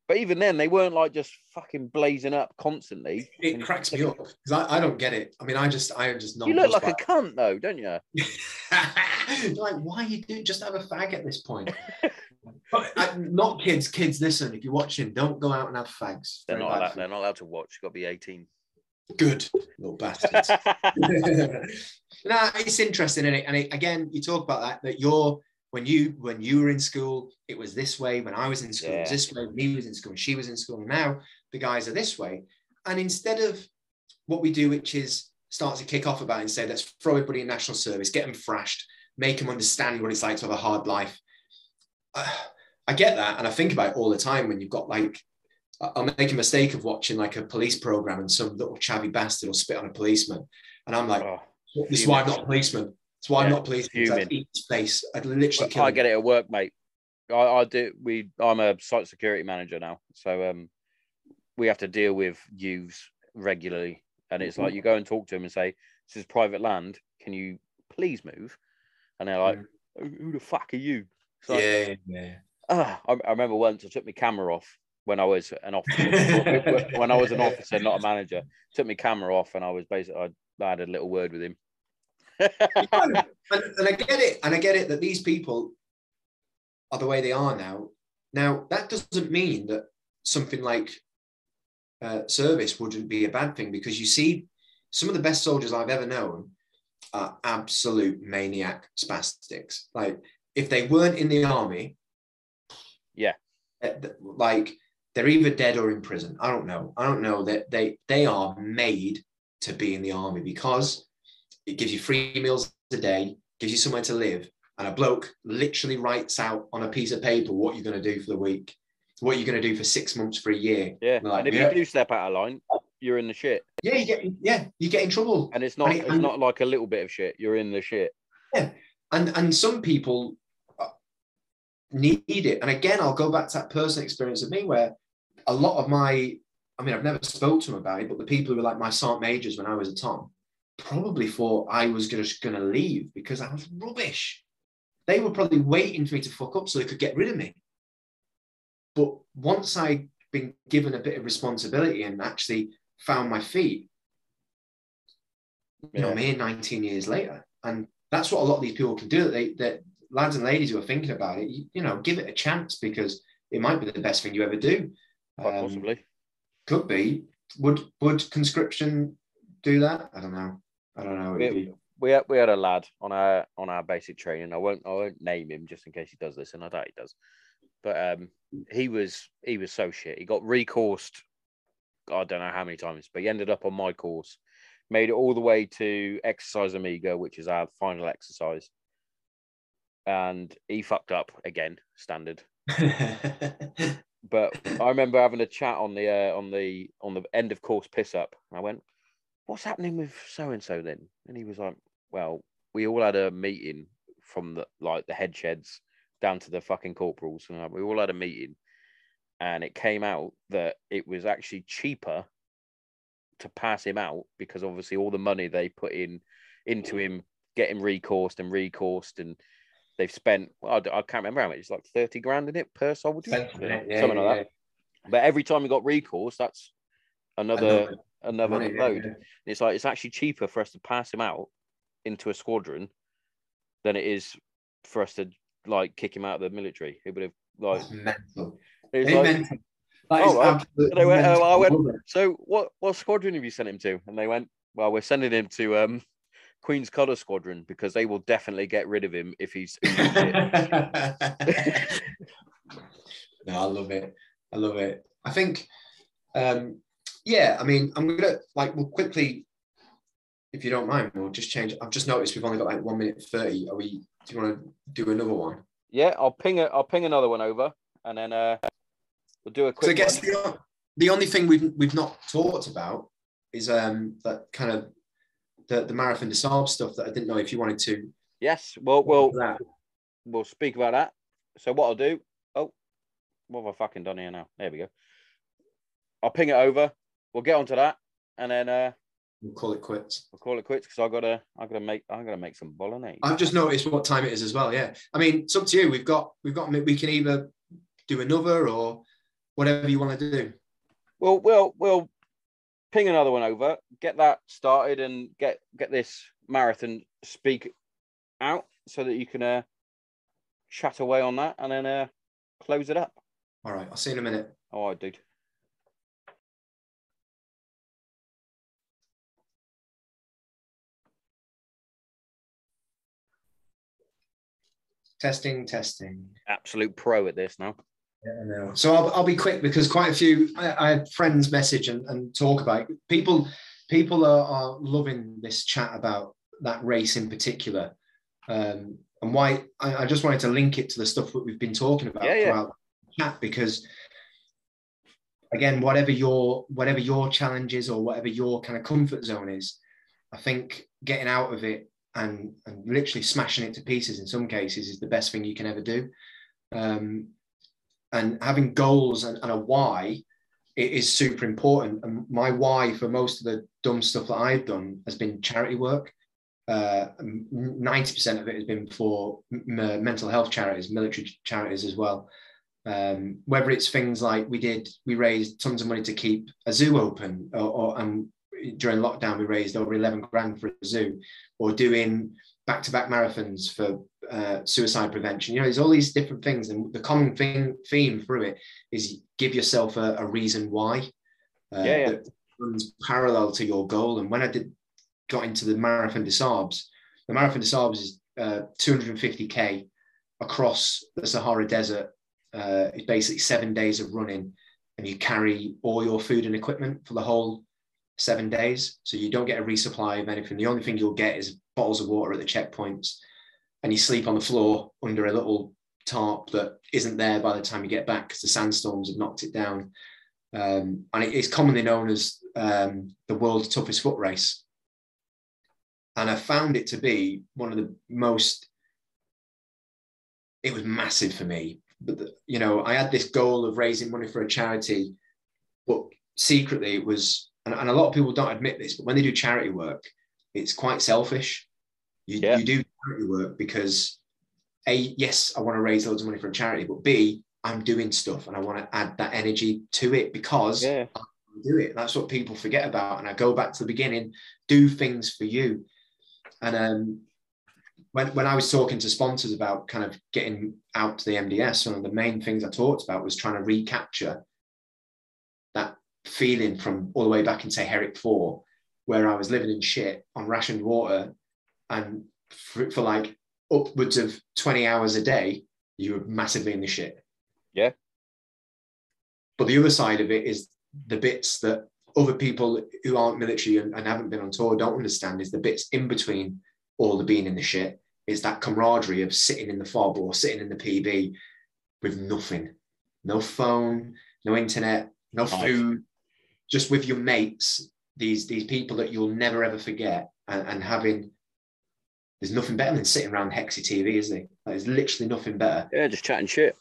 But even then, they weren't like just fucking blazing up constantly. it And cracks me up because I, I don't get it. I mean, I just I am just not. You look like a cunt, though, don't you? [laughs] like, why are you doing? Just have a fag at this point. [laughs] But, uh, not kids. Kids, listen. If you're watching, don't go out and have fags. They're not allowed, they're not allowed to watch. You've got to be 18. Good little bastards. [laughs] nah, it's interesting, is it? And it, again, you talk about that that you're when you when you were in school, it was this way. When I was in school, it was this way. When he was in school, and she was in school. And now the guys are this way. And instead of what we do, which is start to kick off about and say, let's throw everybody in national service, get them thrashed, make them understand what it's like to have a hard life. Uh, I get that, and I think about it all the time when you've got like I'll make a mistake of watching like a police program and some little chavvy bastard will spit on a policeman. And I'm like, Oh, this is why I'm not a policeman. That's why I'm not a policeman. 'cause I'd eat face. I'd literally kill I get it at work, mate. I, I do. We. I'm a site security manager now, so um, we have to deal with youths regularly, and it's like you go and talk to them and say, "This is private land. Can you please move?" And they're like, "Who the fuck are you?" Like, yeah, yeah. ah, I, I remember once I took my camera off when I was an officer. [laughs] when I was an officer, not a manager, took my camera off, and I was basically I, I had a little word with him. [laughs] and, and I get it, and I get it that these people are the way they are now. Now that doesn't mean that something like uh, service wouldn't be a bad thing because you see some of the best soldiers I've ever known are absolute maniac spastics. Like if they weren't in the army, Yeah. uh, like they're either dead or in prison. I don't know. I don't know that they they are made to be in the army because it gives you free meals a day, gives you somewhere to live, and a bloke literally writes out on a piece of paper what you're going to do for the week, what you're going to do for six months for a year. Yeah, Like, and if yeah. you do step out of line, you're in the shit. Yeah, you get yeah, you get in trouble. And it's not And it- it's not like a little bit of shit. You're in the shit. Yeah. and and some people uh, need it and again i'll go back to that personal experience of me where a lot of my i mean i've never spoke to them about it but the people who were like my sergeant majors when i was a tom probably thought i was just going to leave because i was rubbish they were probably waiting for me to fuck up so they could get rid of me but once i'd been given a bit of responsibility and actually found my feet you know, Yeah. I'm here 19 years later. And that's what a lot of these people can do. They that lads and ladies who are thinking about it, you, you know, give it a chance because it might be the best thing you ever do. Um, possibly. Could be. Would would conscription do that? I don't know. I don't know. We, we had, we had a lad on our on our basic training. I won't I won't name him just in case he does this, and I doubt he does. But um, he was he was so shit. He got recoursed. I don't know how many times, but he ended up on my course. Made it all the way to exercise amiga, which is our final exercise, and he fucked up again, standard. [laughs] But I remember having a chat on the uh, on the on the end of course piss up. And I went, "What's happening with so and so then?" And he was like, "Well, we all had a meeting from the like the head sheds down to the fucking corporals, and like, we all had a meeting, and it came out that it was actually cheaper to pass him out because obviously all the money they put in into him getting recoursed and recoursed and." They've spent, well, I I can't remember how much, it's like 30 grand in it per soldier, Yeah, something yeah, like that. But every time we got recourse, that's another Another another yeah, load. yeah. It's like it's actually cheaper for us to pass him out into a squadron than it is for us to like kick him out of the military. It would have like That's mental. it's like, mental. Oh, right. They went, oh. I went- so what what squadron have you sent him to? And they went, Well, we're sending him to um Queen's Colour Squadron because they will definitely get rid of him if he's if he's shit." [laughs] no, I love it. I love it. I think, um, yeah, I mean, I'm gonna like we'll quickly, if you don't mind, we'll just change. I've just noticed we've only got like one minute thirty. Are we? Do you want to do another one? Yeah, I'll ping it, I'll ping another one over and then uh we'll do a Because I guess one. the, the only thing we've we've not talked about is um that kind of the the marathon Saab stuff that I didn't know if you wanted to. Yes, well well we'll speak about that. So what I'll do, oh, what have I fucking done here now? There we go. I'll ping it over. We'll get onto that, and then uh, We'll call it quits. we'll call it quits because I gotta, I gotta make, I gotta make some bolognese. I've just noticed what time it is as well. Yeah, I mean, it's up to you. We've got we've got we can either do another or whatever you want to do. Well, we'll, we'll ping another one over, get that started, and get get this marathon speak out so that you can uh, chat away on that, and then uh, close it up. All right, I'll see you in a minute. All right, dude. Testing, testing. Absolute pro at this now. Yeah, I know. So I'll, I'll be quick because quite a few I, I had friends message and, and talk about it. people. People are, are loving this chat about that race in particular, um, and why I, I just wanted to link it to the stuff that we've been talking about Yeah, yeah. throughout the chat because again, whatever your whatever your challenge is or whatever your kind of comfort zone is, I think getting out of it and and literally smashing it to pieces in some cases is the best thing you can ever do. Um, and having goals and, and a why it is super important. And my why for most of the dumb stuff that I've done has been charity work. Uh, 90% of it has been for m- mental health charities, military charities as well. Um, whether it's things like we did, we raised tons of money to keep a zoo open, or, or and during lockdown we raised over 11 grand for a zoo, or doing back-to-back marathons for uh, suicide prevention. You know, there's all these different things, and the common thing theme through it is give yourself a, a reason why. Uh, Yeah, yeah. That runs parallel to your goal. And when I did got into the marathon des Sables, the marathon des Sables is uh, 250k across the Sahara Desert. Uh, it's basically seven days of running, and you carry all your food and equipment for the whole seven days. So you don't get a resupply of anything. The only thing you'll get is bottles of water at the checkpoints, and you sleep on the floor under a little tarp that isn't there by the time you get back because the sandstorms have knocked it down. Um, and it is commonly known as um, the world's toughest foot race. And I found it to be one of the most, it was massive for me. But, the- you know, I had this goal of raising money for a charity, but secretly it was, and, and a lot of people don't admit this, but when they do charity work, it's quite selfish. You, Yeah. you do charity work because A, yes, I want to raise loads of money for a charity, but B, I'm doing stuff and I want to add that energy to it because Yeah. do it. That's what people forget about. And I go back to the beginning, do things for you. And um, when, when I was talking to sponsors about kind of getting out to the MDS, one of the main things I talked about was trying to recapture feeling from all the way back in, say, Herrick 4, where I was living in shit on rationed water. And for, for like upwards of 20 hours a day, you were massively in the shit. Yeah. But the other side of it is the bits that other people who aren't military and, and haven't been on tour don't understand is the bits in between all the being in the shit is that camaraderie of sitting in the fob or sitting in the PB with nothing, no phone, no internet, no food, just with your mates, these these people that you'll never ever forget, and, and having. There's nothing better than sitting around Hexy TV, is there? There's literally nothing better. Yeah, just chatting shit.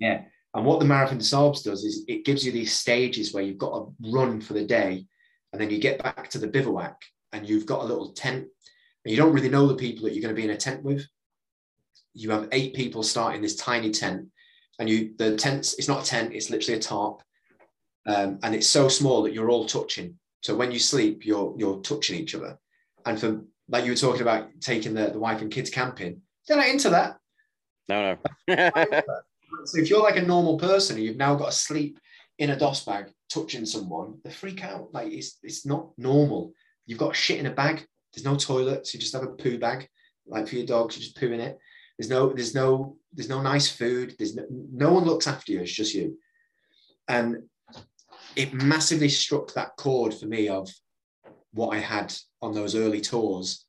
Yeah. And what the Marathon Sables does is it gives you these stages where you've got to run for the day and then you get back to the bivouac and you've got a little tent and you don't really know the people that you're going to be in a tent with. You have eight people starting this tiny tent and you the tent's it's not a tent, it's literally a tarp. Um, and it's so small that you're all touching. So when you sleep, you're you're touching each other. And for like you were talking about taking the, the wife and kids camping, they're not into that. No, no. [laughs] So if you're like a normal person and you've now got to sleep in a DOS bag touching someone, they freak out. Like it's it's not normal. You've got shit in a bag. There's no toilets. You just have a poo bag. Like for your dogs, you just poo in it. There's no there's no there's no nice food. There's no, no one looks after you. It's just you. And it massively struck that chord for me of what I had on those early tours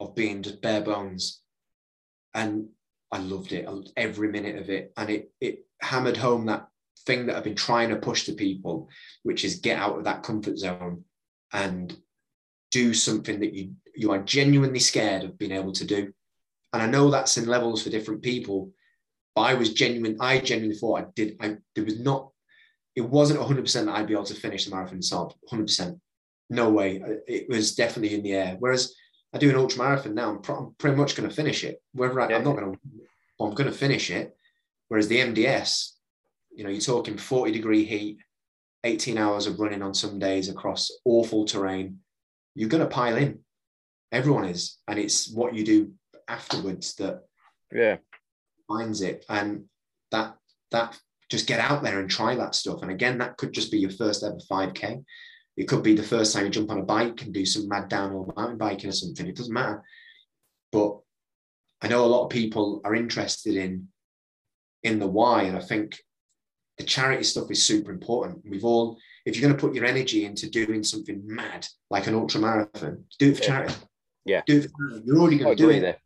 of being just bare bones. And I loved it. I loved every minute of it. And it it hammered home that thing that I've been trying to push to people, which is get out of that comfort zone and do something that you you are genuinely scared of being able to do. And I know that's in levels for different people, but I was genuine. I genuinely thought I did. I there was not. It wasn't 100 percent that I'd be able to finish the marathon sub. 100 percent. No way. Uh, it was definitely in the air. Whereas I do an ultra marathon now. I'm, pro- I'm pretty much going to finish it. Whether I, Yeah. I'm not going to, I'm going to finish it. Whereas the MDS, you know, you're talking 40 degree heat, 18 hours of running on some days across awful terrain. You're going to pile in. Everyone is, and it's what you do afterwards that yeah. finds it. And that that just get out there and try that stuff. And again, that could just be your first ever 5K. It could be the first time you jump on a bike and do some mad downhill mountain biking or something. It doesn't matter. But I know a lot of people are interested in in the why, and I think the charity stuff is super important. We've all, if you're going to put your energy into doing something mad like an ultra marathon, do it for Yeah. charity. Yeah. do it. For, you're already going to do it.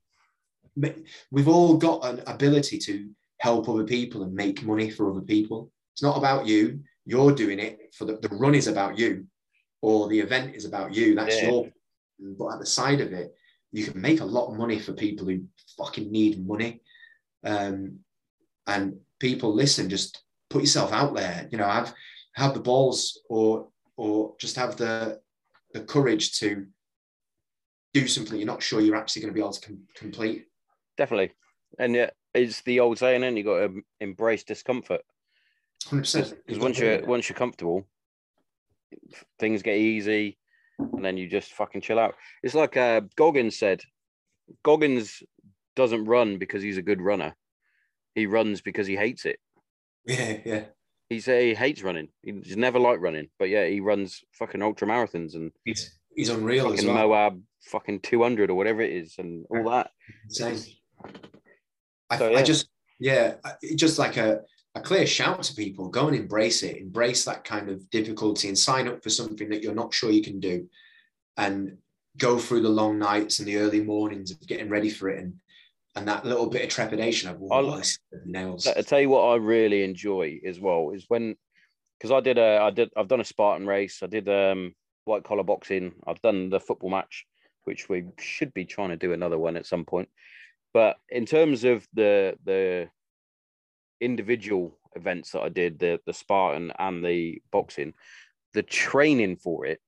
there. We've all got an ability to help other people and make money for other people. It's not about you. You're doing it for the, the run is about you, or the event is about you. That's Yeah. your. But at the side of it, you can make a lot of money for people who fucking need money. Um, and people listen, just put yourself out there. You know, have have the balls or or just have the the courage to do something you're not sure you're actually going to be able to com- complete. Definitely. And yeah, it's the old saying, and you got to embrace discomfort. Because once you're once you're comfortable, things get easy, and then you just fucking chill out. It's like uh, Goggins said. Goggins doesn't run because he's a good runner. He runs because he hates it. [laughs] yeah, yeah. He say he hates running. He's never liked running, but yeah, he runs fucking ultra marathons and He's he's unreal as fucking well. Moab fucking two hundred or whatever it is, and all that. Insane. I, So, I just yeah, just like a a clear shout to people: go and embrace it, embrace that kind of difficulty, and sign up for something that you're not sure you can do, and go through the long nights and the early mornings of getting ready for it, and and that little bit of trepidation of oh, this nails. I tell you what I really enjoy as well is when because I did a I did I've done a Spartan race. I did um white collar boxing. I've done the football match, which we should be trying to do another one at some point. But in terms of the the individual events that I did, the the Spartan and the boxing, the training for it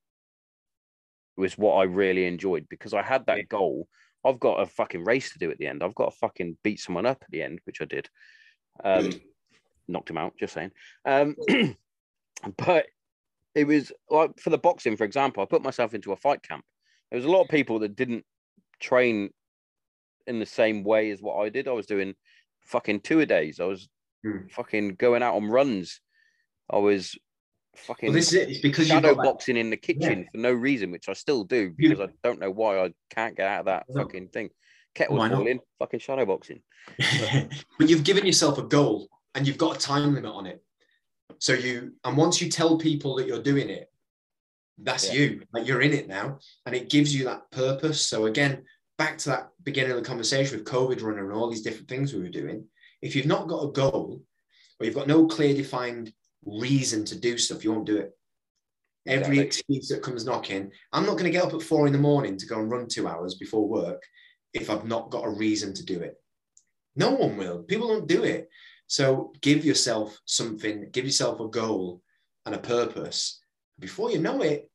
was what I really enjoyed because I had that goal. I've got a fucking race to do at the end. I've got to fucking beat someone up at the end, which I did. Um, knocked him out, just saying. Um, [clears throat] but it was like for the boxing, for example, I put myself into a fight camp. There was a lot of people that didn't train in the same way as what I did. I was doing fucking two a days. I was Hmm. fucking going out on runs. I was fucking well, this is it. It's because shadow got boxing in the kitchen for no reason, which I still do You- because I don't know why I can't get out of that No. fucking thing. Not? falling, fucking shadow boxing. [laughs] but you've given yourself a goal and you've got a time limit on it. So you, and once you tell people that you're doing it, that's Yeah. you. Like you're in it now, and it gives you that purpose. So again, back to that beginning of the conversation with COVID runner and all these different things we were doing. If you've not got a goal, or you've got no clear defined reason to do stuff, you won't do it. Every Exactly. excuse that comes knocking, I'm not going to get up at four in the morning to go and run two hours before work if I've not got a reason to do it. No one will. People don't do it. So give yourself something, give yourself a goal and a purpose. Before you know it,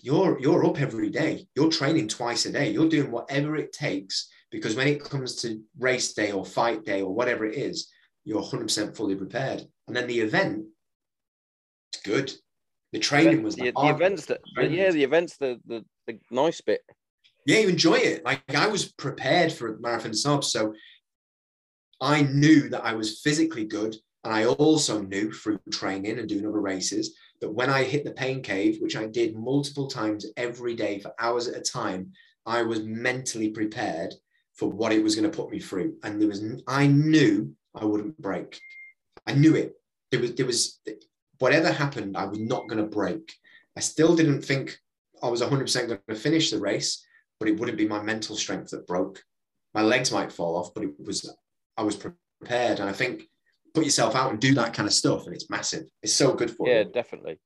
you're you're up every day. You're training twice a day. You're doing whatever it takes because when it comes to race day or fight day or whatever it is, you're 100% fully prepared. And then the event, it's good. The training was the, the hard bit. events that the- yeah, the events the, the the nice bit. yeah, you enjoy it. Like I was prepared for marathon subs, so I knew that I was physically good, and I also knew through training and doing other races that when I hit the pain cave, which I did multiple times every day for hours at a time, I was mentally prepared for what it was going to put me through, and there was I knew I wouldn't break. I knew it. There was there was whatever happened, I was not going to break. I still didn't think I was 100% going to finish the race but it wouldn't be my mental strength that broke. My legs might fall off, but it was I was prepared. And I think put yourself out and do that kind of stuff, and it's massive. It's so good for Yeah, you. Yeah, definitely.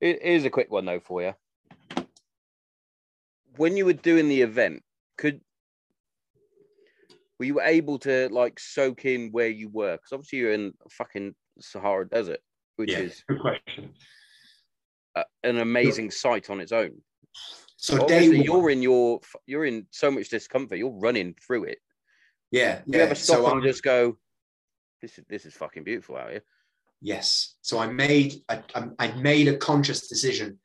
Here- Here's a quick one though for you. When you were doing the event, could were you able to like soak in where you were? Because obviously you're in fucking Sahara Desert, which Yeah, is good question. a, an amazing sight on its own. So Obviously, day you're in your you're in so much discomfort. You're running through it. yeah, You yeah. ever stop So and I'm- just go, "This is this is fucking beautiful out here." Yes. So I made I, I made a conscious decision.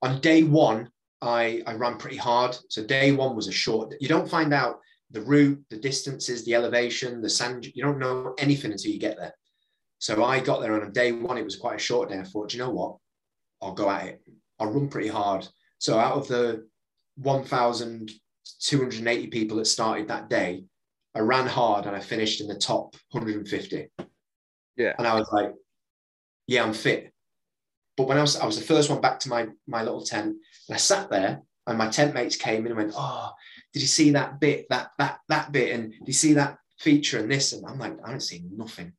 On day one, I I ran pretty hard. So day one was a short. You don't find out the route, the distances, the elevation, the sand. You don't know anything until you get there. So I got there on a day one. It was quite a short day. I thought, "Do you know what? I'll go at it. I'll run pretty hard. So out of the 1,280 people that started that day, I ran hard and I finished in the top 150. Yeah. And I was like, yeah, I'm fit. But when I was, I was the first one back to my my little tent, and I sat there, and my tent mates came in and went, "Oh, did you see that bit, that that that bit, and did you see that feature and this?" And I'm like, I don't see nothing.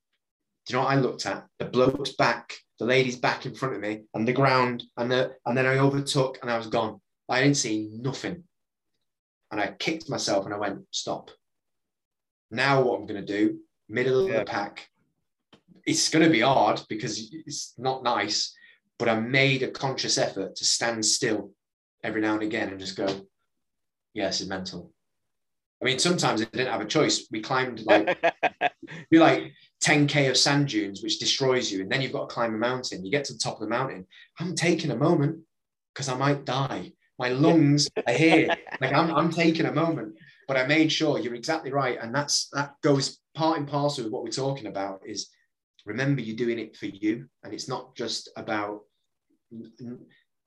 Do you know what I looked at? The bloke's back, the lady's back in front of me, and the ground, and the and then I overtook, and I was gone. I didn't see nothing, and I kicked myself, and I went, "Stop." Now what I'm going to do, middle of the pack. It's going to be hard because it's not nice, but I made a conscious effort to stand still every now and again and just go, yeah, this is mental. I mean, sometimes I didn't have a choice. We climbed like [laughs] do like 10k of sand dunes, which destroys you, and then you've got to climb a mountain. You get to the top of the mountain. I'm taking a moment because I might die. My lungs are here. [laughs] Like I'm, I'm taking a moment, but I made sure you're exactly right, and that's that goes part and parcel with what we're talking about. Is remember you're doing it for you, and it's not just about.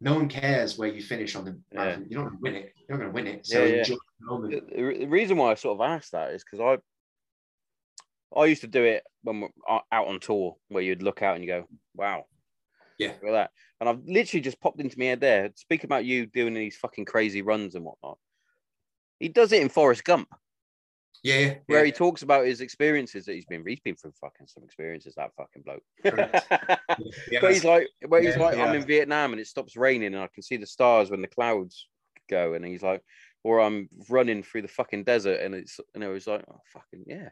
No one cares where you finish on the marathon. You're not going to win it. You're not going to win it. So Yeah, yeah. enjoy the moment. the, the reason why I sort of asked that is because I I used to do it when we're uh, out on tour where you'd look out and you go, wow. Yeah. Look at that. And I've literally just popped into my head there. Speak about you doing these fucking crazy runs and whatnot. He does it in Forrest Gump, Yeah, yeah, where he talks about his experiences that he's been. He's been through fucking some experiences, that fucking bloke. [laughs] Yeah, but he's like, where he's Yeah, like, I'm in Vietnam and it stops raining and I can see the stars when the clouds go. And he's like, or I'm running through the fucking desert and it's, and it was like, oh, fucking yeah.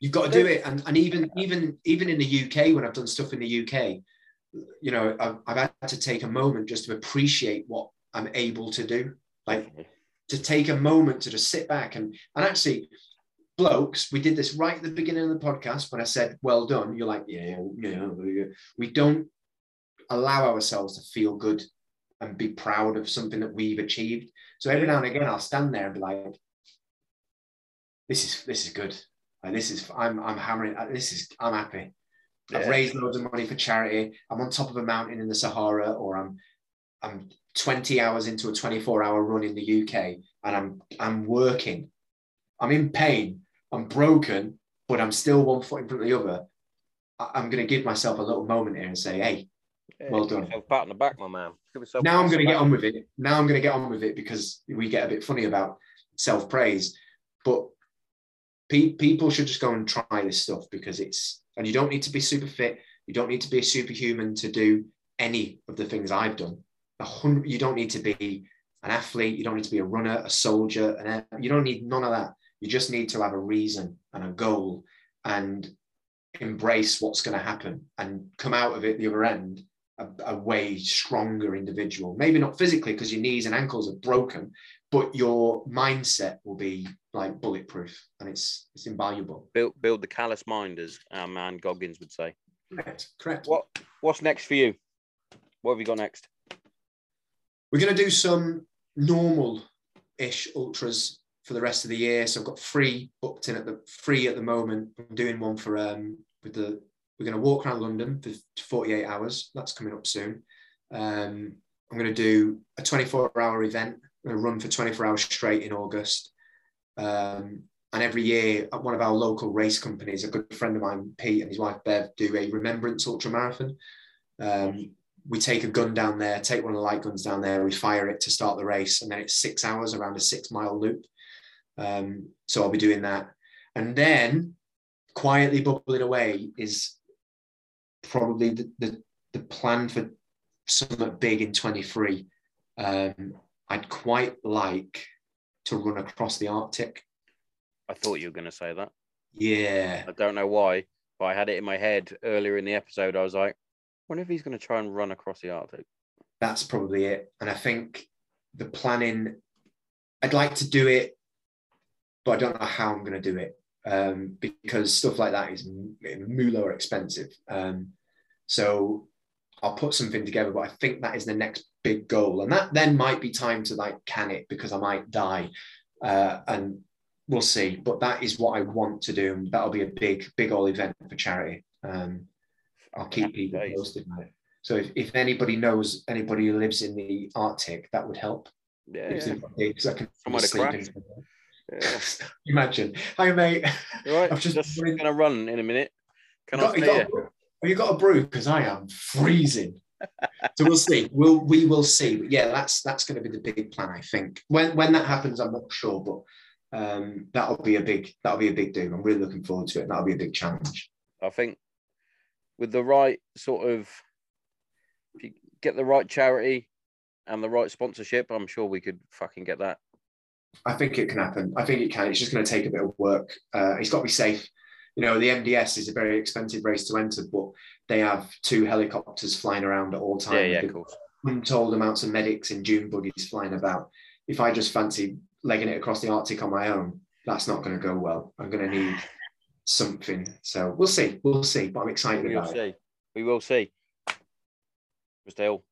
You've got to do it, and, and even even even in the UK, when I've done stuff in the UK, you know, I've, I've had to take a moment just to appreciate what I'm able to do, like to take a moment to just sit back and and actually, blokes, we did this right at the beginning of the podcast when I said, "Well done." You're like, "Yeah, yeah." yeah." We don't allow ourselves to feel good and be proud of something that we've achieved. So every now and again, I'll stand there and be like, "This is this is good." Like, this is I'm I'm hammering. uh, This is I'm happy. I've raised loads of money for charity. I'm on top of a mountain in the Sahara, or I'm I'm 20 hours into a 24 hour run in the UK, and I'm I'm working. I'm in pain. I'm broken, but I'm still one foot in front of the other. I- I'm going to give myself a little moment here and say, "Hey, Yeah, Well done. pat on the back, my man. Give yourself a now I'm going to get on with it. Now I'm going to get on with it because we get a bit funny about self praise, but pe- people should just go and try this stuff because it's and you don't need to be super fit. You don't need to be a superhuman to do any of the things I've done. A hundred, you don't need to be an athlete. You don't need to be a runner, a soldier, and you don't need none of that. You just need to have a reason and a goal and embrace what's going to happen and come out of it the other end a, a way stronger individual. Maybe not physically because your knees and ankles are broken, but your mindset will be like bulletproof and it's it's invaluable. Build, build the callous mind, as um, our man Goggins would say. Correct. Correct. What What's next for you? What have you got next? We're going to do some normal-ish ultras for the rest of the year. So I've got three booked in at the free at the moment. I'm doing one for um with the we're going to walk around London for 48 hours. That's coming up soon. Um, I'm going to do a 24-hour event. I'm going to run for 24 hours straight in August. Um, and every year, one of our local race companies, a good friend of mine, Pete, and his wife Bev, do a remembrance ultra marathon. Um, we take a gun down there, take one of the light guns down there, we fire it to start the race, and then it's six hours around a six mile loop. Um, so I'll be doing that. And then quietly bubbling away is probably the, the, the plan for something big in 23. Um, I'd quite like to run across the Arctic. I thought you were going to say that. Yeah. I don't know why, but I had it in my head earlier in the episode. I was like, wonder if he's going to try and run across the Arctic. that's probably it. And I think the planning, I'd like to do it, but I don't know how I'm going to do it um, because stuff like that is moolah expensive. Um, so I'll put something together, but I think that is the next big goal, and that then might be time to like can it because I might die, uh, and we'll see. But that is what I want to do, and that'll be a big, big old event for charity. Um, I'll keep people days. posted. So if, if anybody knows anybody who lives in the Arctic, that would help. Yeah, yeah. so I can sleep yeah. [laughs] Imagine. Hi, mate. All right? [laughs] I'm just just been- gonna run in a minute. Can I got, you got, here? a brew? Have you got a brew? Because I am freezing. so we'll see. We'll we will see. But yeah, that's that's going to be the big plan. I think when when that happens, I'm not sure, but um, that'll be a big that'll be a big do. I'm really looking forward to it. That'll be a big challenge. I think with the right sort of, if you get the right charity and the right sponsorship, I'm sure we could fucking get that. I think it can happen. I think it can. It's just going to take a bit of work. Uh, it's got to be safe. You know, the MDS is a very expensive race to enter, but they have two helicopters flying around at all times. Yeah, yeah, of course. untold amounts of medics in dune buggies flying about. If I just fancy legging it across the Arctic on my own, that's not going to go well. I'm going to need something. So we'll see. We'll see. But I'm excited We will about it. see. We will see. Mr. Hill,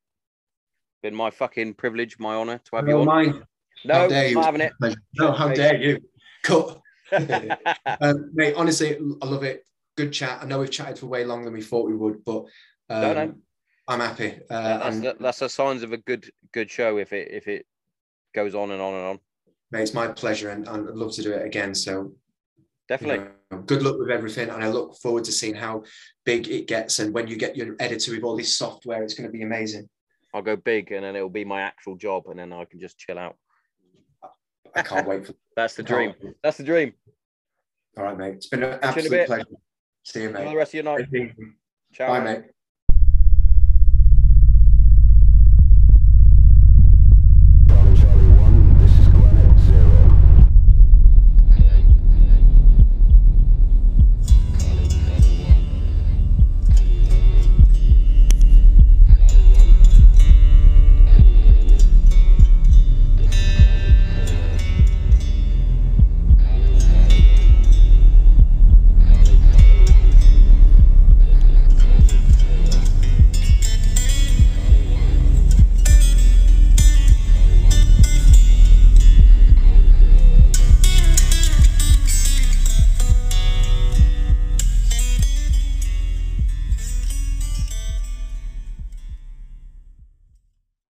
been my fucking privilege, my honour to have you No, on. mine. No, How dare you? not having it. No, how dare you? Cut. [laughs] um, mate, honestly, I love it. Good chat. I know we've chatted for way longer than we thought we would, but um, No, no. I'm happy. Uh, that's and the, that's the signs of a good good show if it if it goes on and on and on. mate, it's my pleasure, and, and I'd love to do it again. So you Definitely. know, good luck with everything, and I look forward to seeing how big it gets. And when you get your editor with all this software, it's going to be amazing. I'll go big and then it'll be my actual job and then I can just chill out. I can't wait for [laughs] That's the oh. dream. That's the dream. All right, mate. It's been an absolute pleasure. See you, mate. Enjoy the rest of your night. You. Ciao. Bye, mate.